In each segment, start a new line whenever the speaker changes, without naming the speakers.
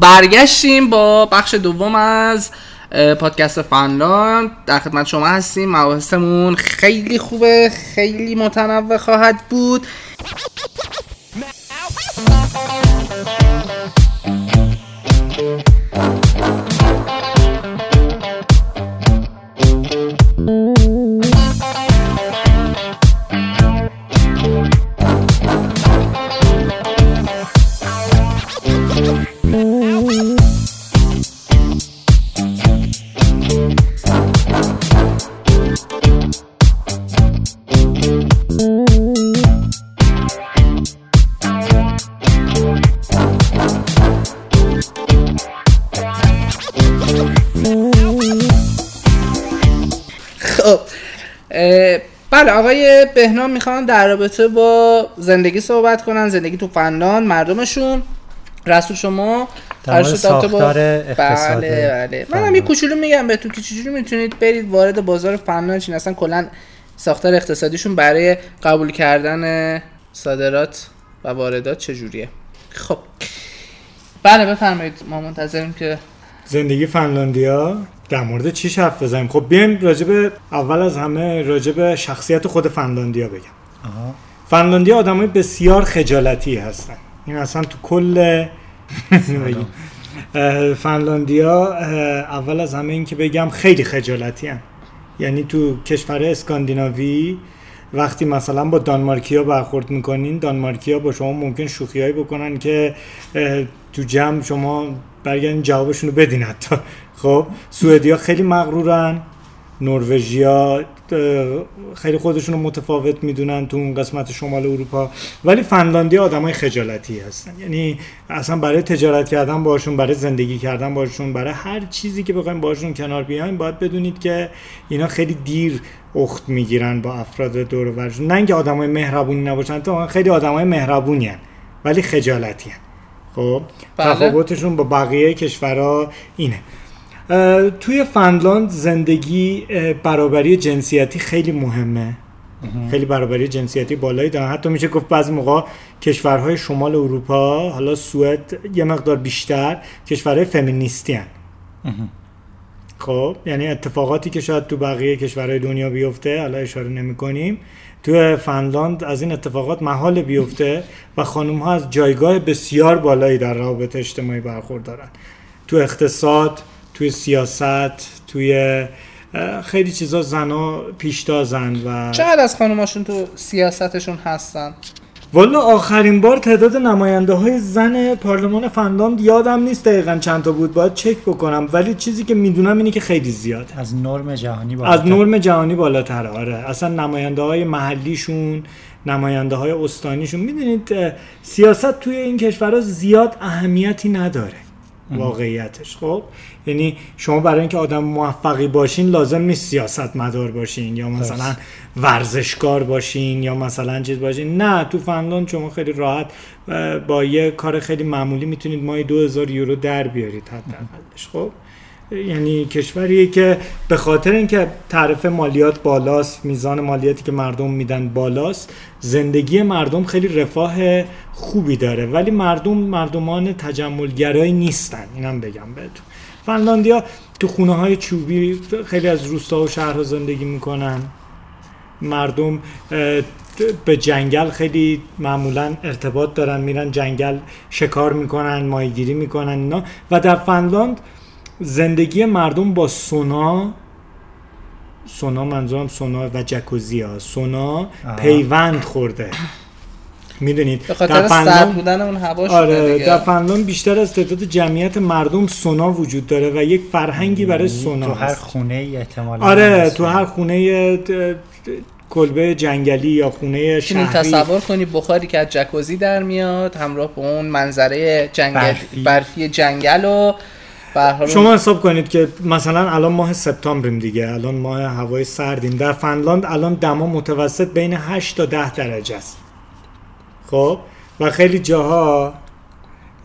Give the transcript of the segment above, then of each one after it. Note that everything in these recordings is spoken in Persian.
برگشتیم با بخش دوم از پادکست فنلاند. در خدمت شما هستیم. مباحثمون خیلی خوبه خیلی متنوع خواهد بود. بهنام می‌خوان در رابطه با زندگی صحبت کنن زندگی تو فنلاند مردمشون. رسول شما
در ساختار اقتصاد
بله بله. من هم. یه کوچولو میگم بهتون که چجوری می‌تونید برید وارد بازار فنلاند چین؟ اصلا کلا ساختار اقتصادیشون برای قبول کردن صادرات و واردات چجوریه؟ خب. بله بفرمایید. ما منتظریم که
زندگی فنلاندیا در مورد چی حرف بزنیم؟ خب بیایم راجب اول از همه راجب شخصیت خود فنلاندیا بگم.
آها.
فنلاندیا آدمای بسیار خجالتی هستن. این اصلا تو کل فنلاندیا اول از همه این که بگم خیلی خجالتی هن. یعنی تو کشور اسکاندیناوی وقتی مثلا با دانمارکیا برخورد می‌کنین دانمارکیا با شما ممکن شوخیایی بکنن که تو جمع شما برگردین جوابشون رو بدین حتی. خب سوئدیا خیلی مغرورن نروژیا خیلی خودشون رو متفاوت می‌دونن تو اون قسمت شمال اروپا ولی فنلاندی آدمای خجالتی هستن یعنی اصلا برای تجارت کردن باشون برای زندگی کردن باشون برای هر چیزی که بخوایم باشون کنار بیایم باید بدونید که اینا خیلی دیر اخت می‌گیرن با افراد دور و برشون نه اینکه آدمای مهربونی نباشن تو خیلی آدمای مهربونی هن. ولی خجالتی هن. خب
بله.
تفاوتشون با بقیه کشورها اینه توی فنلاند زندگی برابری جنسیتی خیلی مهمه. خیلی برابری جنسیتی بالایی دارن. حتی میشه گفت بعضی موقع کشورهای شمال اروپا حالا سوئد یه مقدار بیشتر کشورهای فمینیستی هن. خب یعنی اتفاقاتی که شاید تو بقیه کشورهای دنیا بیفته حالا اشاره نمی کنیم تو فنلاند از این اتفاقات محال بیفته و خانم ها از جایگاه بسیار بالایی در روابط اجتماعی برخوردارن. تو اقتصاد توی سیاست توی خیلی چیزا زنا پیشتازن و
چقدر از خانوماشون تو سیاستشون هستن؟
والا آخرین بار تعداد نماینده های زن پارلمان فنلاند یادم نیست دقیقا چند تا بود باید چک بکنم. ولی چیزی که می‌دونم اینه که خیلی زیاده.
از نرم جهانی
از
بالاتر.
نرم جهانی بالاتره آره. اصلا نماینده های محلیشون نماینده های استانیشون. می‌دونید سیاست توی این کشورها زیاد اهمیتی نداره. واقعیتش. خب یعنی شما برای اینکه آدم موفقی باشین لازم نیست سیاست مدار باشین یا مثلا ورزشکار باشین یا مثلا چیز باشین. نه تو فنلاند شما خیلی راحت با یه کار خیلی معمولی می‌تونید ماهی 2000 یورو در بیارید حداقلش. خب یعنی کشوریه که به خاطر اینکه تعرفه مالیات بالاست میزان مالیاتی که مردم میدن بالاست زندگی مردم خیلی رفاه خوبی داره ولی مردم مردمان تجملگرایی نیستن. اینم بگم بهتون. فنلاندیا تو خونه های چوبی خیلی از روستا و شهرها زندگی می‌کنن. مردم به جنگل خیلی معمولا ارتباط دارن میرن جنگل شکار می‌کنن ماهیگیری می‌کنن اینا. و در فنلاند زندگی مردم با سونا سونا منظورم سونا و جکوزی ها سونا
آها.
پیوند خورده می‌دونید
به خاطر سرد بودن اون هوا شده
آره
دیگه.
در فنلاند بیشتر از تعداد جمعیت مردم سونا وجود داره و یک فرهنگی برای سونا
تو هر. خونه ای احتمالاً
آره
هست.
تو هر خونه کلبه جنگلی یا خونه شهری
تصور کنی بخاری که از جکوزی در میاد همراه با اون منظره جنگل برفی,
برفی.
جنگل و
شما حساب کنید که مثلا الان ماه سپتامبریم دیگه الان ماه هوای سردیم در فنلاند الان دما متوسط بین 8 تا 10 درجه است. خب؟ و خیلی جاها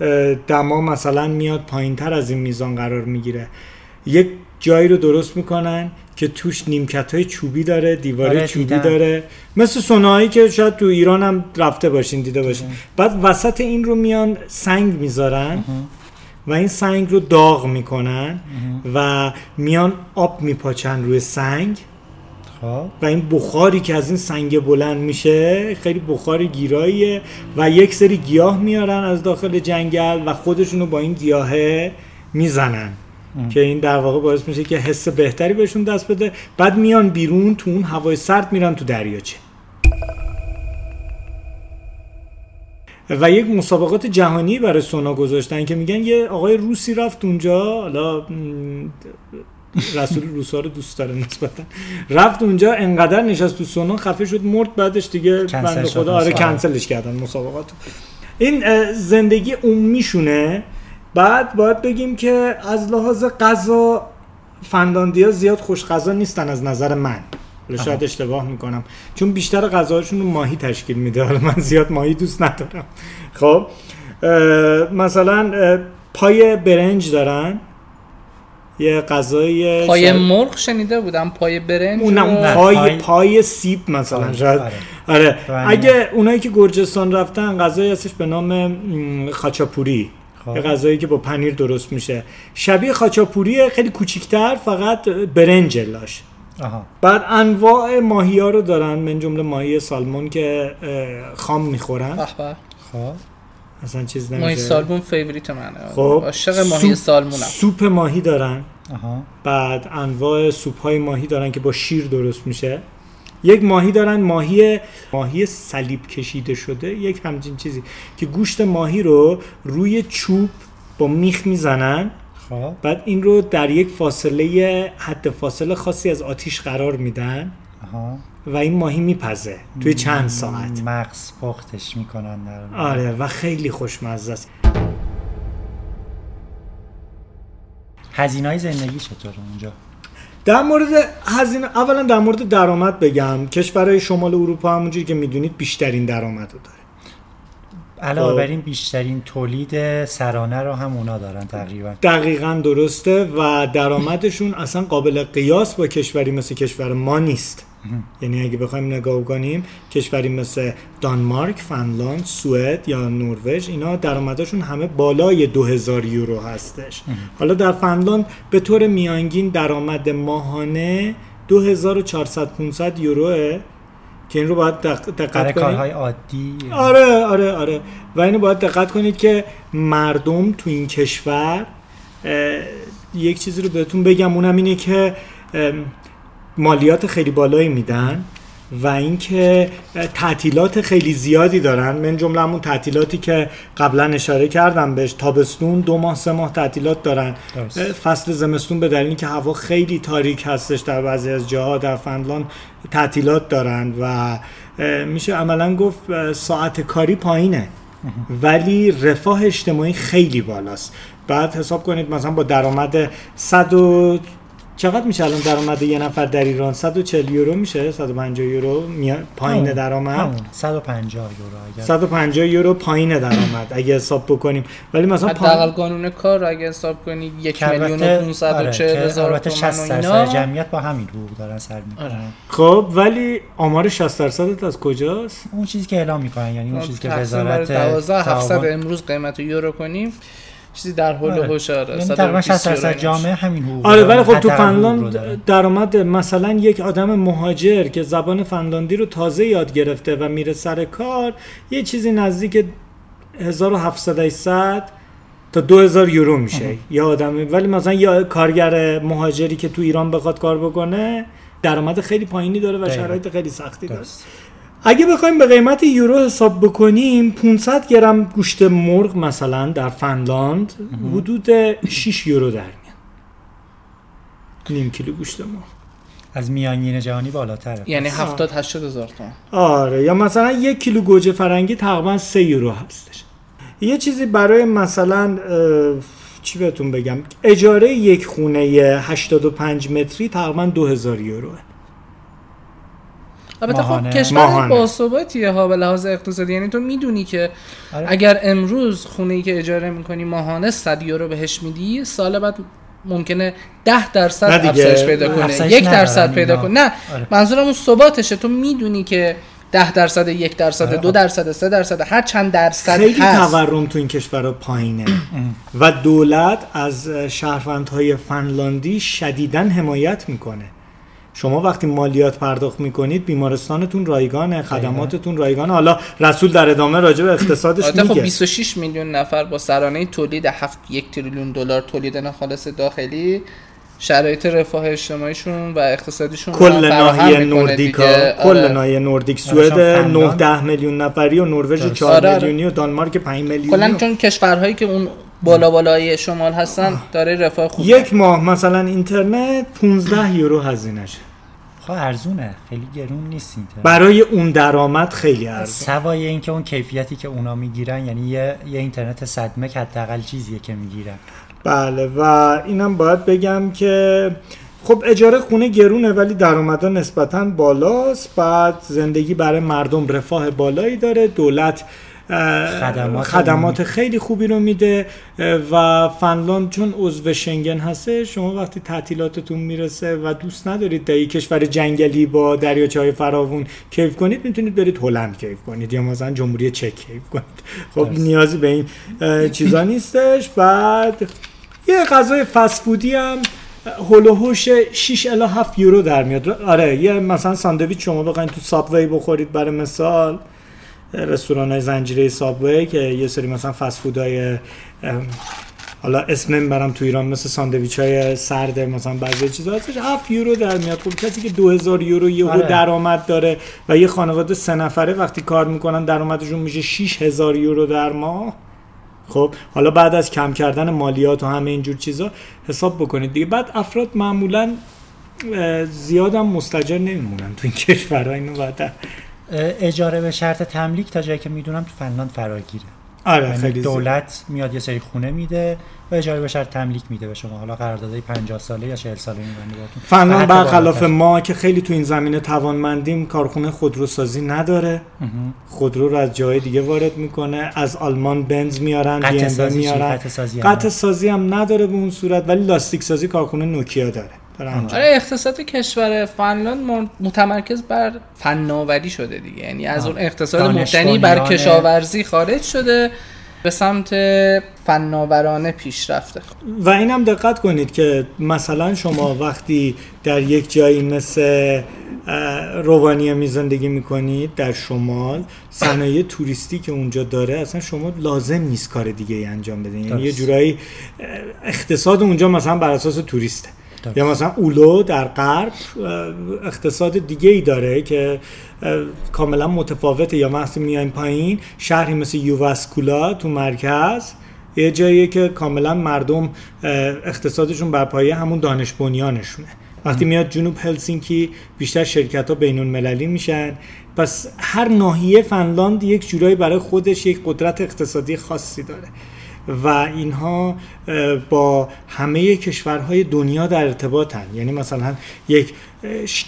اه، دما مثلا میاد پایین تر از این میزان قرار می‌گیره. یک جایی رو درست می‌کنن که توش نیمکت های چوبی داره دیواره
آره،
چوبی
دیدم.
داره. مثل سوناهایی که شاید تو ایران هم رفته باشین دیده باشین. بعد وسط این رو میان سنگ می‌ذارن. و این سنگ رو داغ می‌کنن و میان آب میپاچن روی سنگ.
خب.
و این بخاری که از این سنگ بلند میشه خیلی بخار گیراییه و یک سری گیاه میارن از داخل جنگل و خودشونو با این گیاهه می‌زنن. که این در واقع باعث میشه که حس بهتری بهشون دست بده. بعد میان بیرون تو اون هوای سرد میرن تو دریاچه. و یک مسابقات جهانی برای سونا گذاشتن که میگن یه آقای روسی رفت اونجا حالا رسول روسا رو دوست داره نسبتا. رفت اونجا انقدر نشست تو سونا خفه شد مرد بعدش دیگه بنده خدا آره. کنسلش کردن مسابقات این زندگی عمومیشونه بعد باید بگیم که از لحاظ غذا فنلاندیا زیاد خوش غذا نیستن از نظر من. حالا شاید اشتباه می‌کنم. چون بیشتر غذاهاشون رو ماهی تشکیل میده. حالا من زیاد ماهی دوست ندارم. خب مثلا پای برنج دارن؟ یه غذای
پای
شاید-
مرغ شنیده بودم. پای برنج
اون
رو-
نه
نه،
پای
پای-
پای سیب مثلا
آره،
شاید.
آره.
آره. اگه اونایی که گرجستان رفتن غذایی هستش به نام خاچاپوری.
خب.
یه غذایی که با پنیر درست میشه. شبیه خاچاپوری خیلی کوچیکتر فقط برنج لاش.
آها.
بعد انواع ماهی ها رو دارن من جمله ماهی سالمون که خام می‌خورن.
خب.
اصلا چیز نمیشه.
ماهی سالمون favorite منه.
خب.
عاشق ماهی
سوپ-
سالمونم.
سوپ ماهی دارن.
آها.
بعد انواع سوپ های ماهی دارن که با شیر درست میشه. یک ماهی دارن ماهی ماهی صلیب کشیده شده. یک همچین چیزی. که گوشت ماهی رو روی چوب با میخ می‌زنن.
خب.
بعد این رو در یک فاصله حد فاصله خاصی از آتیش قرار میدن و این ماهی میپزه توی چند ساعت.
مغز پختش می‌کنن در
آره و خیلی خوشمزه است.
هزینه های زندگی چطوره اونجا
در مورد هزینه اولا در مورد درآمد بگم. کشورهای شمال اروپا همونجوری که می‌دونید بیشترین درآمد رو داره.
علاوه
خب.
بر این بیشترین تولید سرانه رو هم اونا دارن تقریبا.
دقیقا درسته و درآمدشون اصلا قابل قیاس با کشوری مثل کشور ما نیست. یعنی اگه بخوایم نگاه کنیم کشوری مثل دانمارک، فنلاند، سوئد یا نروژ اینا درآمدشون همه بالای 2000 یورو هستش. حالا در فنلاند به طور میانگین درآمد ماهانه 2400 500 یوروه. که این رو باید دقت کنید.
کارهای عادی.
آره آره آره. و اینو باید دقت کنید که مردم تو این کشور اه، یک چیزی رو بهتون بگم اونم اینه که مالیات خیلی بالایی میدن. و اینکه تعطیلات خیلی زیادی دارن. من جمله همون تعطیلاتی که قبلا اشاره کردم بهش تابستون دو ماه سه ماه تعطیلات دارن.
درست.
فصل زمستون به دلیل اینکه هوا خیلی تاریک هستش در بعضی از جاها در فنلاند تعطیلات دارن و میشه عملا گفت ساعت کاری پایینه. ولی رفاه اجتماعی خیلی بالاست. بعد حساب کنید مثلا با درآمد 100 و چقدر میشه الان درآمد یه نفر در ایران؟ 140 یورو میشه؟ 150 یورو پایین درآمد؟
همون. 150 یورو اگر
150 یورو پایین درآمد اگه حساب بکنیم. ولی مثلا
حداقل
پایین
قانون کار رو اگه حساب کنی یک
که
میلیون
البته-
و 540
آره،
هزار
60
و
درصد
اینا.
جمعیت با همین حقوق دارن سر می‌کنن.
آره.
خب ولی آمار 60 درصدت از کجاست؟
اون چیزی که اعلام می‌کنن یعنی اون چیزی که وزارت
12 700
تعاون
امروز قیمت رو یورو کنیم. چیزی در حول
آره.
هوش آره
یعنی تقریبا 60
120
درصد جامعه همین حقوق
آره. ولی خب تو فنلاند. درآمد مثلا یک آدم مهاجر که زبان فنلاندی رو تازه یاد گرفته و میره سر کار یه چیزی نزدیک 1700 800 تا 2000 یورو میشه یا آدم ولی مثلا یا کارگر مهاجری که تو ایران بخواد کار بکنه درآمد خیلی پایینی داره و. شرایط خیلی سختی داره. اگه بخوایم به قیمت یورو حساب بکنیم 500 گرم گوشت مرغ مثلا در فنلاند حدود 6 یورو در میاد. نیم کیلو گوشت مرغ.
از میانگین جهانی بالاتره
یعنی 70 80 هزار تومن
آره یا مثلا یک کیلو گوجه فرنگی تقریبا 3 یورو هستش. یه چیزی برای مثلا چی بهتون بگم؟ اجاره یک خونه 85 متری تقریبا 2000 یوروه.
البته خب
ماهانه.
کشور
ماهانه.
باثباتیه ها به لحاظ اقتصادی یعنی تو می‌دونی که
آره.
اگر امروز خونه ای که اجاره می‌کنی ماهانه 100 یورو بهش میدی سال بعد ممکنه 10 درصد. افزایش پیدا کنه
افزایش
یک درصد پیدا. کنه نه
آره.
منظورم اون ثباتشه تو می‌دونی که ده درصد یک درصد
آره.
دو درصد سه درصد هر چند درصد
خیلی
هست
تورم تو این کشورها پایینه و دولت از شهروندهای فنلاندی شدیدا حمایت می‌کنه شما وقتی مالیات پرداخت می‌کنید بیمارستانتون رایگانه خدماتتون رایگانه حالا رسول در ادامه راجع به اقتصادش
البته خب
میگه
26 میلیون نفر با سرانه تولید 7 یک تریلیون دلار تولید ناخالص داخلی شرایط رفاه اجتماعیشون و اقتصادیشون
کل ناحیه نوردیکا. کل
آره.
ناحیه نوردیک
آره،
سوئد
چون فنلاند-
9 میلیون نفری و نروژ
درست.
4
آره،.
میلیونی و دانمارک 5
کلا
میلیونی
چون کشورهایی که اون بالا بالای شمال هستن داره رفاه خوب
یک ماه مثلا اینترنت 15 یورو هزینهشه.
خب ارزونه خیلی گرون نیست اینترنت.
برای اون درآمد خیلی ارزونه
سوای اینکه اون کیفیتی که اونا می‌گیرن یعنی یه, یه اینترنت صد مک حداقل چیزیه که می‌گیرن.
بله و اینم باید بگم که خب اجاره خونه گرونه ولی درآمدها نسبتا بالاست. بعد زندگی برای مردم رفاه بالایی داره. دولت
خدمات
خدمات خیلی خوبی رو میده و فنلاند چون عضو شنگن هسته شما وقتی تعطیلاتتون می‌رسه و دوست ندارید در یک کشور جنگلی با دریاچه های فراوون کیف کنید می‌تونید برید هلند کیف کنید یا مثلا جمهوری چک کیف کنید. خب
درست.
نیازی به این چیزا نیستش. بعد یه غذای فسفودی هم هلوهوش 6 الی 7 یورو در میاد. آره یه مثلا ساندویچ شما بخواید تو سابوی بخورید برای مثال. رستوران های زنجیره سابوی که یه سری مثلا فسفودهای حالا اسم نمی‌برم تو ایران مثل ساندویچ های سرد مثلا بعضی چیزا هستش. 7 یورو در میاد. خب کسی که 2000 یورو یه
آره.
درآمد داره و یه خانواده سه نفره وقتی کار می‌کنن درآمدشون میشه 6000 یورو در ماه. خب حالا بعد از کم کردن مالیات و همه اینجور چیزا حساب بکنید دیگه. بعد افراد معمولا اه، زیاد هم مستجر نمیمونن تو این کشورها. اینو باید
اه، اجاره به شرط تملیک تا جایی که می‌دونم تو فنلاند فراگیره
آره
یعنی
خیلی.
دولت میاد یه سری خونه میده و اجاره به شرط تملیک میده به شما حالا قراردادهای 50 ساله یا 40 ساله میبنده بهتون
فنلاند برخلاف. ما که خیلی تو این زمینه توانمندیم کارخونه خودروسازی نداره. خودرو رو از جای دیگه وارد می‌کنه از آلمان بنز میارن بی ام؟ میارن
قطع سازی هم
نداره به اون صورت ولی لاستیک سازی کارخونه نوکیا داره
آره. اقتصاد کشور فنلاند متمرکز بر فناوری شده دیگه. یعنی از. اون اقتصاد مبتنی بر کشاورزی خارج شده به سمت فناورانه پیش رفته.
و اینم دقت کنید که مثلا شما وقتی در یک جایی مثل اه، روانیمی زندگی می‌کنید در شمال صنایع توریستی که اونجا داره اصلا شما لازم نیست کار دیگه ای انجام بدین. یعنی یه. جورایی اقتصاد اونجا مثلا بر اساس توریسته. یا مثلا اولو در غرب اقتصاد دیگه ای داره که کاملا متفاوته. یا وقتی میایم پایین شهری مثل یوواسکولا تو مرکز یه جاییه که کاملا مردم اقتصادشون بر پایه همون دانش بنیانشونه. وقتی میاد جنوب هلسینکی بیشتر شرکت ها بین المللی میشن. پس هر ناحیه فنلاند یک جورایی برای خودش یک قدرت اقتصادی خاصی داره. و اینها با همه کشورهای دنیا در ارتباطن. یعنی مثلا یک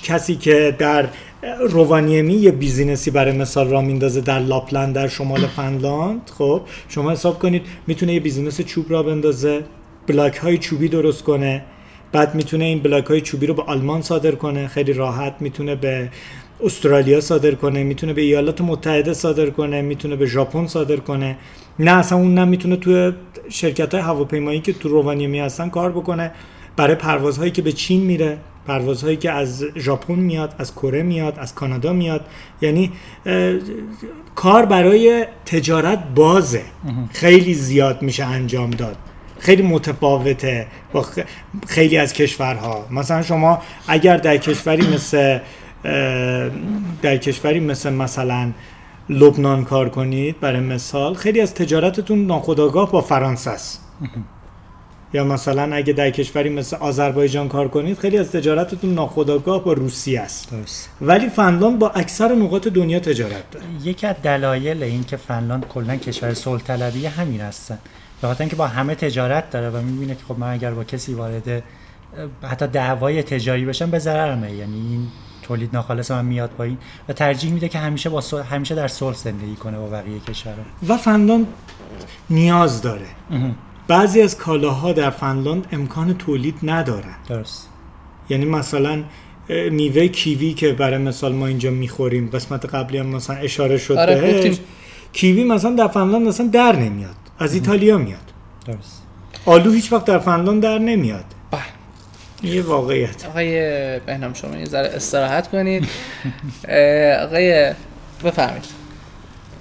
کسی که در روانیمی یه business ی برای مثال را میندازه در لاپلند در شمال فنلاند خب شما حساب کنید می‌تونه یه business چوب را بندازه block های چوبی درست کنه بعد می‌تونه این block های چوبی رو به آلمان صادر کنه خیلی راحت می‌تونه به استرالیا صادر کنه می‌تونه به ایالات متحده صادر کنه می‌تونه به ژاپن صادر کنه. نه اصلا اون نه می‌تونه توی شرکت های هواپیمایی که تو روانیمی هستن کار بکنه. برای پروازهایی که به چین میره پروازهایی که از ژاپن میاد از کره میاد از کانادا میاد. یعنی کار برای تجارت بازه. خیلی زیاد میشه انجام داد. خیلی متفاوته با خ- خیلی از کشورها. مثلا شما اگر در کشوری مثل در کشوری مثل مثلا لبنان کار کنید برای مثال خیلی از تجارتتون ناخودآگاه با فرانسه است. یا مثلا اگه در کشوری مثل آذربایجان کار کنید خیلی از تجارتتون ناخودآگاه با روسیه است.
درست.
ولی فنلاند با اکثر نقاط دنیا تجارت داره.
یکی از دلایل این که فنلاند کلا کشور صلح طلبی همین هستن به خاطر اینکه با همه تجارت داره و می‌بینه که خب من اگر با کسی وارد حتی دعوای تجاری بشم به ضررمه یعنی این تولید ناخالص من میاد پایین و ترجیح میده که همیشه با صلح- همیشه در صلح زندگی کنه با بقیه کشورها
و فنلاند نیاز داره. بعضی از کالاها در فنلاند امکان تولید ندارن.
درست.
یعنی مثلا اه، میوه کیوی که برای مثال ما اینجا می‌خوریم قسمت قبلی هم مثلا اشاره شد
آره،
بهش.
گفتیم.
کیوی مثلا در فنلاند مثلا در نمیاد. از ایتالیا میاد.
درست.
آلو هیچ وقت در فنلاند در نمیاد. یه واقعیت.
آقای بهنام شما یه ذره استراحت کنید. آقای بفرمایید.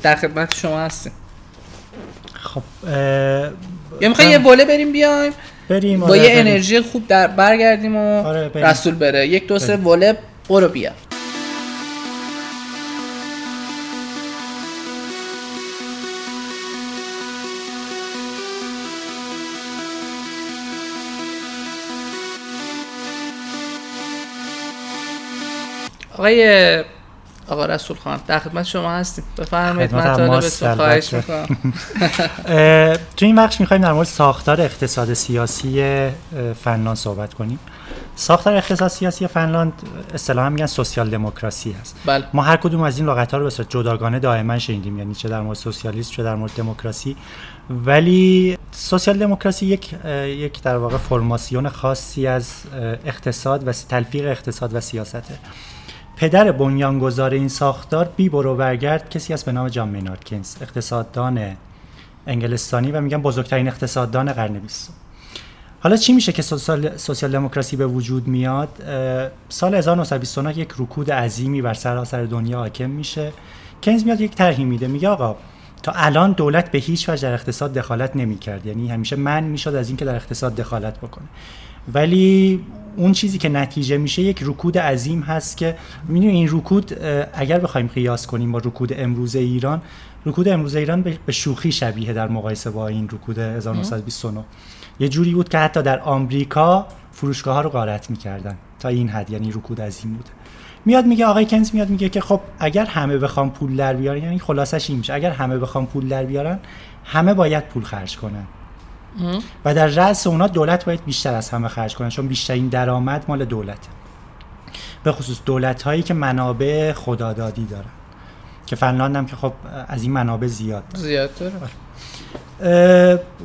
در خدمت شما هستیم.
خب
یا می‌خوای یه وله بریم بیایم؟
بریم
با
آره،
یه
بریم.
انرژی خوب در برگردیم و
آره،.
رسول بره. یک دو سه
بریم.
وله برو بیا. آقای آقا رسول خان در خدمت شما هستیم. بفرمایید مطالبتون خواهش. می‌کنم.
تو این بخش می‌خوایم در مورد ساختار اقتصاد سیاسی فنلاند صحبت کنیم. ساختار اقتصاد سیاسی فنلاند اصطلاحا میگن سوسیال دموکراسی هست.
بله.
ما هر کدوم از این لغت ها رو به صورت جداگانه دائما شنیدیم یعنی چه در مورد سوسیالیسم چه در مورد دموکراسی. ولی سوسیال دموکراسی یک یک در واقع فرماسیون خاصی از اقتصاد و تلفیق اقتصاد و سیاسته. پدر بنیانگذار این ساختار بی برو برگرد کسی است به نام جان مینارد کینز اقتصاددان انگلستانی و میگن بزرگترین اقتصاددان قرن بیستم. حالا چی میشه که سوسیال, سوسیال دموکراسی به وجود میاد؟ سال 1929 یک رکود عظیمی بر سراسر دنیا حاکم میشه. کینز میاد یک طرحی میده میگه آقا تا الان دولت به هیچ وجه در اقتصاد دخالت نمی‌کرد. یعنی همیشه من می‌شد از اینکه در اقتصاد دخالت بکنه. ولی اون چیزی که نتیجه میشه یک رکود عظیم هست که می‌دونی این رکود اگر بخوایم قیاس کنیم با رکود امروز ایران رکود امروز ایران به شوخی شبیه در مقایسه با این رکود 1929 یه جوری بود که حتی در آمریکا فروشگاه ها رو غارت می‌کردن تا این حد یعنی رکود عظیم بود. میاد میگه آقای کنز میاد میگه که خب اگر همه بخوام پول در بیارن یعنی خلاصش این میشه اگر همه بخوام پول در بیارن همه باید پول خرج کنن. و در رأس اونا دولت باید بیشتر از همه خرج کنن چون بیشترین درآمد مال دولته. به خصوص دولت هایی که منابع خدادادی دارن. که فنلاند هم که خب از این منابع زیاد داره.
زیاد داره.
اه،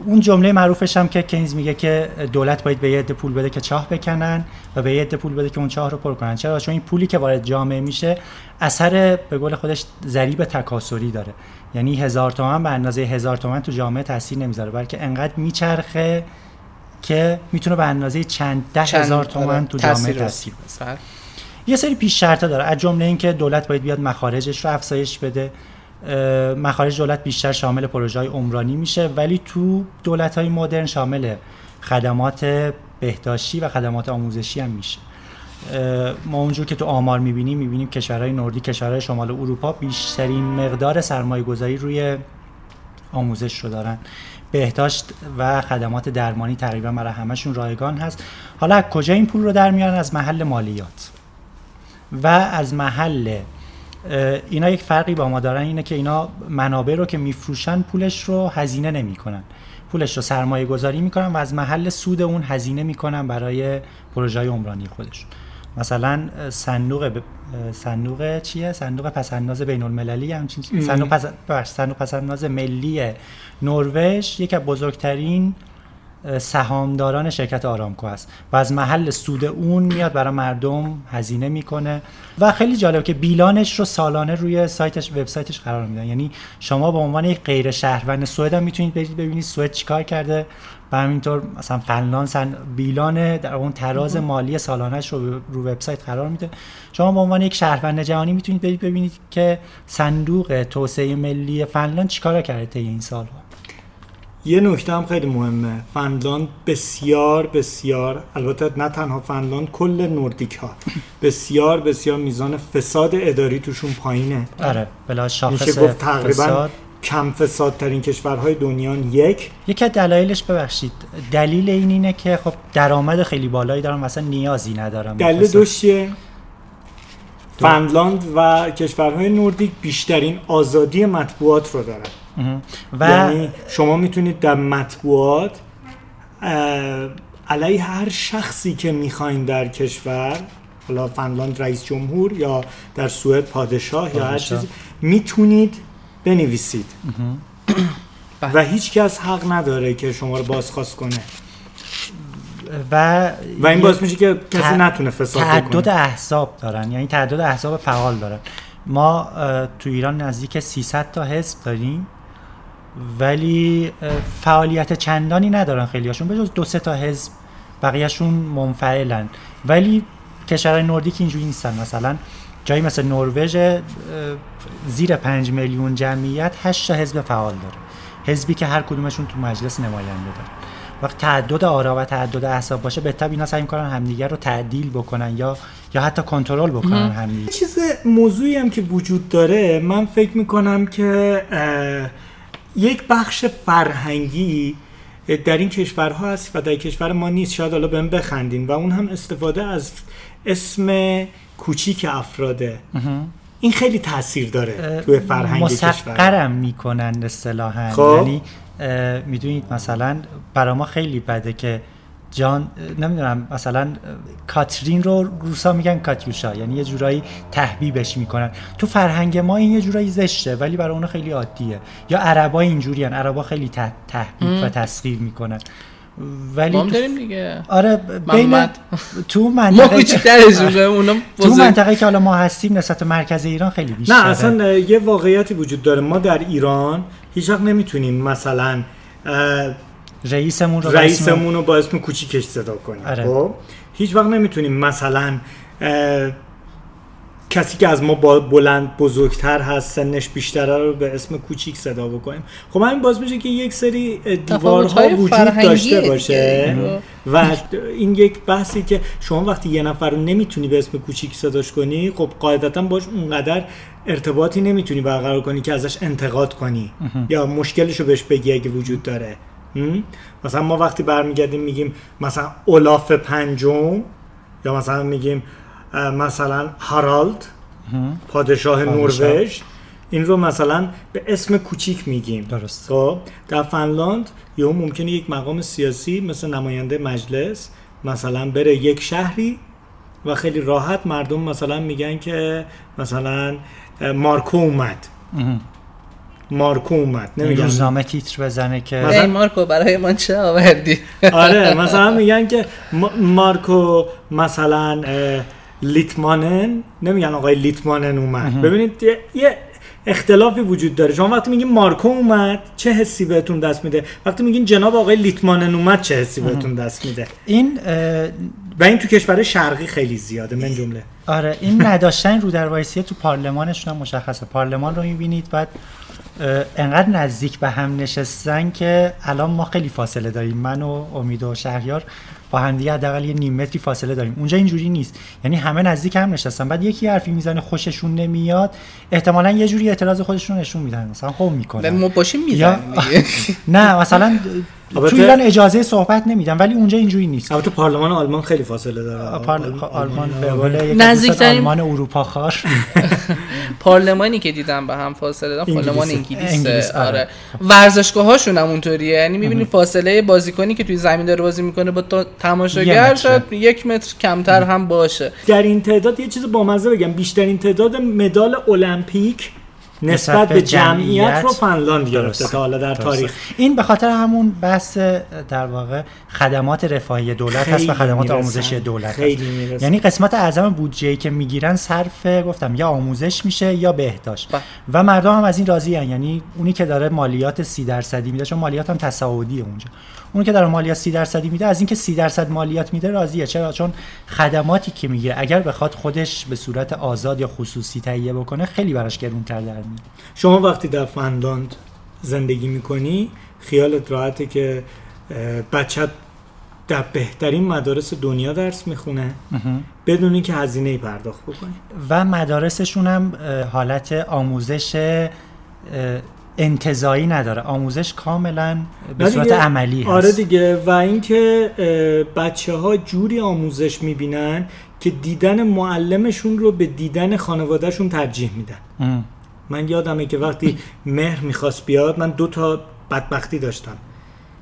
اون جمله معروفش هم که کینز میگه که دولت باید به یه عده پول بده که چاه بکنن و به یه عده پول بده که اون چاه رو پر کنن. چرا؟ چون این پولی که وارد جامعه میشه اثر به قول خودش ضریب تکاسری داره. یعنی هزار تومن به اندازه هزار تومن تو جامعه تاثیر نمی‌ذاره بلکه انقدر میچرخه که می‌تونه به اندازه چند ده
چند-
هزار تومن تو جامعه
تاثیر بذاره. بله.
یه سری پیش شرطا داره. از جمله اینکه دولت باید بیاد مخارجش رو افزایش بده. مخارج دولت بیشتر شامل پروژه های عمرانی میشه ولی تو دولت های مدرن شامل خدمات بهداشتی و خدمات آموزشی هم میشه. ما اونجور که تو آمار می‌بینیم می‌بینیم کشورهای نوردی کشورهای شمال اروپا بیشترین مقدار سرمایه گذاری روی آموزش رو دارن. بهداشت و خدمات درمانی تقریبا برای همشون رایگان هست. حالا از کجا این پول رو در میارن؟ از محل مالیات. و از محل اینا یک فرقی با ما دارن اینه که اینا منابع رو که میفروشن پولش رو هزینه نمی‌کنن. پولش رو سرمایه گذاری می‌کنن و از محل سود اون هزینه می‌کنن برای پروژه عمرانی خودشون. مثلا صندوق ب- صندوق چیه؟ صندوق پسنداز بین المللی همچین. صندوق پس صندوق پسنداز ملی نروژ یکی از بزرگترین سهامداران شرکت آرامکو است و از محل سود اون میاد برای مردم هزینه می‌کنه و خیلی جالب که بیلانش رو سالانه روی سایتش وبسایتش قرار میدن. یعنی شما به عنوان یک غیر شهروند سوئد هم می‌تونید برید ببینید سوئد چیکار کرده. و همینطور مثلا فنلاند سن بیلان در اون تراز مالی سالانش رو رو وبسایت قرار میده. شما به عنوان یک شهروند جهانی می‌تونید برید ببینید که صندوق توسعه ملی فنلاند چیکار کرده طی این سالها.
یه نکته هم خیلی مهمه. فنلاند بسیار بسیار البته نه تنها فنلاند کل نوردیک ها. بسیار بسیار میزان فساد اداری توشون پایینه.
آره بلا شاخص
میشه گفت تقریبا
فساد.
کم فسادترین کشورهای دنیا یک.
یکی از دلایلش ببخشید. دلیل این اینه که خب درآمد خیلی بالایی دارن مثلا نیازی ندارن
دلیل
فساد.
دوش چیه فنلاند و کشورهای نوردیک بیشترین آزادی مطبوعات رو دارن.
و
یعنی شما می‌تونید در مطبوعات علیه هر شخصی که می‌خواین در کشور حالا فنلاند رئیس جمهور یا در سوئد پادشاه یا هر. چیزی می‌تونید بنویسید.
بله.
و هیچ کس حق نداره که شما رو بازخواست کنه.
و
و این باعث میشه که کسی
ت-
نتونه فساد
تعدد
بکنه
احزاب دارن. یعنی تعدد احزاب فعال دارن. ما تو ایران نزدیک 300 تا حزب داریم. ولی فعالیت چندانی ندارن خیلیاشون به جز دو سه تا حزب بقیهشون منفعلن. ولی کشورهای نوردیک اینجوری نیستن. مثلا جایی مثل نروژ زیر 5 میلیون جمعیت 8 تا حزب فعال داره. حزبی که هر کدومشون تو مجلس نماینده داره. وقت تعدد آرا و تعدد احزاب باشه به اینا سعی می‌کنن همدیگه رو تعدیل بکنن یا یا حتی کنترل بکنن همدیگه
یه چیز موضوعی هم که وجود داره من فکر می‌کنم که یک بخش فرهنگی در این کشورها هست و در کشور ما نیست. شاید حالا بهم بخندین. و اون هم استفاده از اسم کوچیک افراده این خیلی تاثیر داره توی فرهنگ کشور.
مسقرم می‌کنن اصطلاحا.
خب.
یعنی می‌دونید مثلا برا ما خیلی بده که جان نمی‌دونم مثلا کاترین رو روسا میگن کاتیوشا یعنی یه جورایی تحبیبش می‌کنن. تو فرهنگ ما این یه جورایی زشته ولی برای اونا خیلی عادیه. یا عربا اینجوری هن. عربا خیلی ته- تحبیب و تسخیر می‌کنن. ولی
ما داریم دیگه.
آره بین
محمد.
تو منطقه
اونا
تو منطقه که حالا ما هستیم نسبت به مرکز ایران خیلی بیشتره.
نه اصلا یه واقعیتی وجود داره. ما در ایران هیچ وقت نمی‌تونیم مثلا
رئیسمون رو
رئیسمون رو با اسم کوچیکش صدا کنیم
آره.
خب هیچ وقت نمی‌تونیم مثلا اه، کسی که از ما با بلند بزرگتر هست سنش بیشتره رو به اسم کوچیک صدا بکنیم خب همین باز میشه که یک سری دیوارها وجود داشته. باشه. و این یک بحثی که شما وقتی یه نفر رو نمی‌تونی به اسم کوچیک صداش کنی خب قاعدتا باش اونقدر ارتباطی نمی‌تونی برقرار کنی که ازش انتقاد کنی یا مشکلش رو بهش بگی اگه وجود داره؟ مثلا ما وقتی برمیگردیم میگیم مثلا اولاف پنجم یا مثلا میگیم مثلا هارالد پادشاه. نروژ این رو مثلا به اسم کوچیک میگیم.
درست.
خب در فنلاند یا ممکنه یک مقام سیاسی مثل نماینده مجلس مثلا بره یک شهری و خیلی راحت مردم مثلا میگن که مثلا مارکو اومد. مارکو اومد
این
نمیگن
روزنامه تیتر بزنه که
مثلا-
مارکو برای ما چه آوردی؟
آره مثلا میگن که ما- مارکو مثلا لیتمانن نمیگن آقای لیتمانن اومد. ببینید یه, اختلافی وجود داره. شما وقتی میگین مارکو اومد چه حسی بهتون دست میده؟ وقتی میگین جناب آقای لیتمانن اومد چه حسی بهتون دست میده؟
این
و این تو کشور شرقی خیلی زیاده من جمله.
آره این نداشتن رو در تو پارلمانشون هم مشخصه. پارلمان رو می‌بینید بعد انقدر نزدیک به هم نشستن که الان ما خیلی فاصله داریم. من و امید و شهریار با هم دیگه حداقل یه نیم متری فاصله داریم. اونجا اینجوری نیست. یعنی همه نزدیک هم نشستن. بعد یکی حرفی می‌زنه خوششون نمیاد. احتمالا یه جوری اعتراض خودشون نشون میدن. مثلا قوم می‌کنن.
ما باشیم
یا
می‌زنیم
نه مثلا تو ایران اجازه صحبت نمیدن ولی اونجا اینجوری نیست.
البته پارلمان آلمان خیلی فاصله داره.
پارل- آلمان به قول یک
نزدیکترین-
آلمان اروپا خار.
پارلمانی که دیدم به هم فاصله دادن پارلمان
انگلیس، آره.
آره. ورزشگاه هاشون هم اونطوریه. یعنی می‌بینی فاصله بازیکنی که توی زمین داره بازی می‌کنه با تماشاگر. شاید یک متر کمتر هم باشه.
در این تعداد یه چیز بامزه بگم. بیشترین تعداد مدال المپیک نسبت به جمعیت رو فنلاند گرفته. تا حالا در. تاریخ
این به خاطر همون بحث در واقع خدمات رفاهی دولت هست و خدمات. آموزشی دولت
خیلی
هست. یعنی قسمت اعظم بودجه که می‌گیرن صرف گفتم یا آموزش میشه یا بهداشت
بله.
و مردم هم از این راضی هن. یعنی اونی که داره مالیات سی درصدی میده چون مالیات هم تصاعدیه اونجا اونی که داره مالیات سی درصدی میده از اینکه سی درصد مالیات میده راضیه. چرا؟ چون خدماتی که می‌گیره اگر بخواد خودش به صورت آزاد یا خصوصی تهیه بکنه خیلی براش گرونتر در میاد.
شما وقتی در فنلاند زندگی می‌کنی خیالت راحته که بچت در بهترین مدارس دنیا درس می‌خونه بدون اینکه هزینه ای پرداخت بکنی.
و مدارسشون هم حالت آموزش انتظایی نداره. آموزش کاملا به صورت عملی هست.
آره دیگه. و اینکه بچه ها جوری آموزش می‌بینن که دیدن معلمشون رو به دیدن خانوادهشون ترجیح میدن.
ام.
من یادمه که وقتی مهر می‌خواست بیاد من دو تا بدبختی داشتم.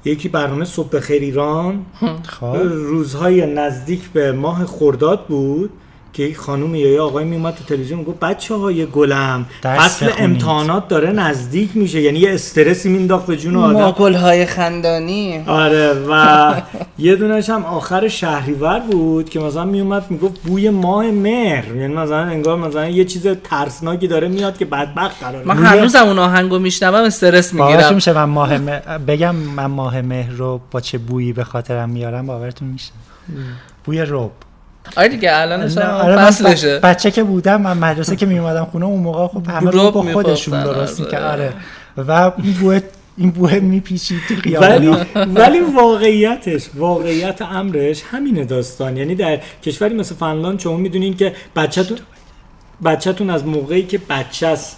یکی برنامه صبح بخیر ایران
خب.
روزهای نزدیک به ماه خرداد بود. که یک خانم یا یه آقای میومد تو تلویزیون می‌گفت بچه های گلم فصل. امتحانات داره نزدیک میشه. یعنی یه استرسی مینداخت به جون آدم.
ماگل های خندانی.
آره و یه دونش هم آخر شهریور بود که مثلا میومد می‌گفت بوی ماه مهر. یعنی مثلا انگار مثلا یه چیز ترسناکی داره میاد که بدبخت قراره.
من
بوی-
هنوزم اون آهنگو میشنوم استرس می‌گیرم.
میشه من ماه مه- بگم من ماه مهر رو با چه بویی به خاطرم میارم باورتون میشه. بوی رب.
آره دیگه هم
آره،
فصلشه
ب- بچه که بودم من مدرسه که میومدم خونه اون موقع خب همه رو با خودشون درست. که آره. و این بوه این بوه میپیچید تو
ولی
خیابونا.
ولی واقعیتش واقعیت امرش همینه داستان. یعنی در کشوری مثل فنلاند شما می‌دونین که بچهتون بچهتون از موقعی که بچه است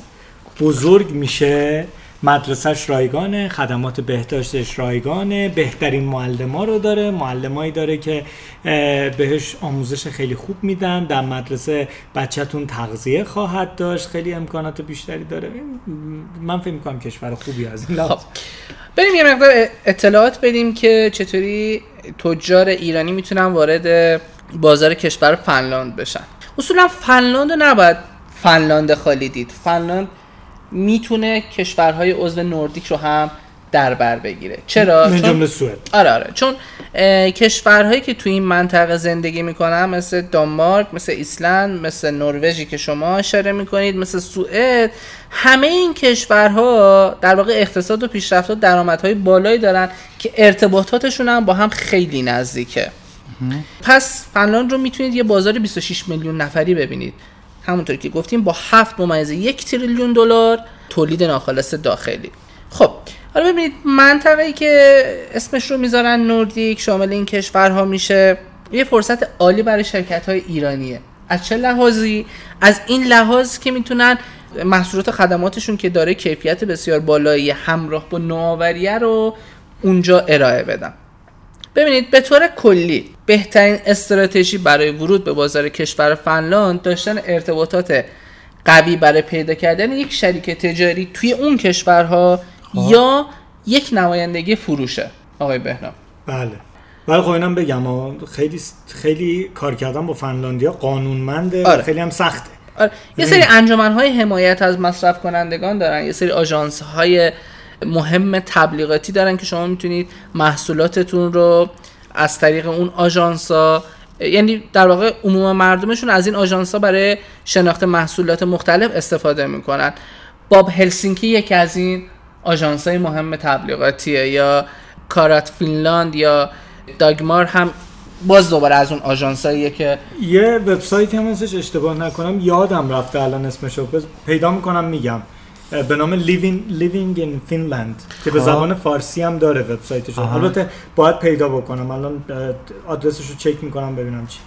بزرگ میشه مدرسهش رایگانه خدمات بهداشتش رایگانه بهترین معلم رو داره معلمایی داره که بهش آموزش خیلی خوب میدن در مدرسه بچهتون تغذیه خواهد داشت خیلی امکانات بیشتری داره. من فکر می‌کنم کشور خوبی از این
خب. بریم یه مقدار اطلاعات بدیم که چطوری تجار ایرانی می‌تونن وارد بازار کشور فنلاند بشن. اصولا فنلاند رو نباید فنلاند خالی دید. فنلاند می‌تونه کشورهای عضو نوردیک رو هم در بر بگیره. چرا؟
من
چون
سوئد.
آره آره. چون اه، کشورهایی که توی این منطقه زندگی می‌کنن مثل دانمارک مثل ایسلند مثل نروژی که شما اشاره می‌کنید مثل سوئد همه این کشورها در واقع اقتصاد و پیشرفت و درآمدهای بالایی دارن که ارتباطاتشون هم با هم خیلی نزدیکه. پس فنلاند رو می‌تونید یه بازار 26 میلیون نفری ببینید. همونطور که گفتیم با 7 ممیز یک تریلیون دلار تولید ناخالص داخلی. خب حالا ببینید منطقه ای که اسمش رو می‌ذارن نوردیک شامل این کشورها میشه یه فرصت عالی برای شرکت های ایرانیه. از چه لحاظی؟ از این لحاظ که می‌تونن محصولات خدماتشون که داره کیفیت بسیار بالایی همراه با نوآوریه رو اونجا ارائه بدن. ببینید به طور کلی بهترین استراتژی برای ورود به بازار کشور فنلاند داشتن ارتباطات قوی برای پیدا کردن یک شریک تجاری توی اون کشورها یا یک نمایندگی فروشه آقای بهنام.
بله. ولی خب اینم بگم آه، خیلی خیلی کار کردن با فنلاندیا قانونمنده
آره.
خیلی هم سخته.
آره. یه سری انجمن های حمایت از مصرف کنندگان دارن یه سری آژانس های مهم تبلیغاتی دارن که شما می‌تونید محصولاتتون رو از طریق اون آژانس ها یعنی در واقع عموم مردمشون از این آژانس ها برای شناخت محصولات مختلف استفاده می‌کنن. باب هلسینکی یکی از این آژانس های مهم تبلیغاتیه یا کارات فینلاند یا داگمار هم باز دوباره از اون آژانس که
یه وبسایتی هم هستش اشتباه نکنم یادم رفته الان اسمشو پیدا می‌کنم میگم. به نام Living, Living in Finland که به
خب.
زبان فارسی هم داره وبسایتش. البته باید پیدا بکنم. الان آدرسش رو چک می‌کنم ببینم چی.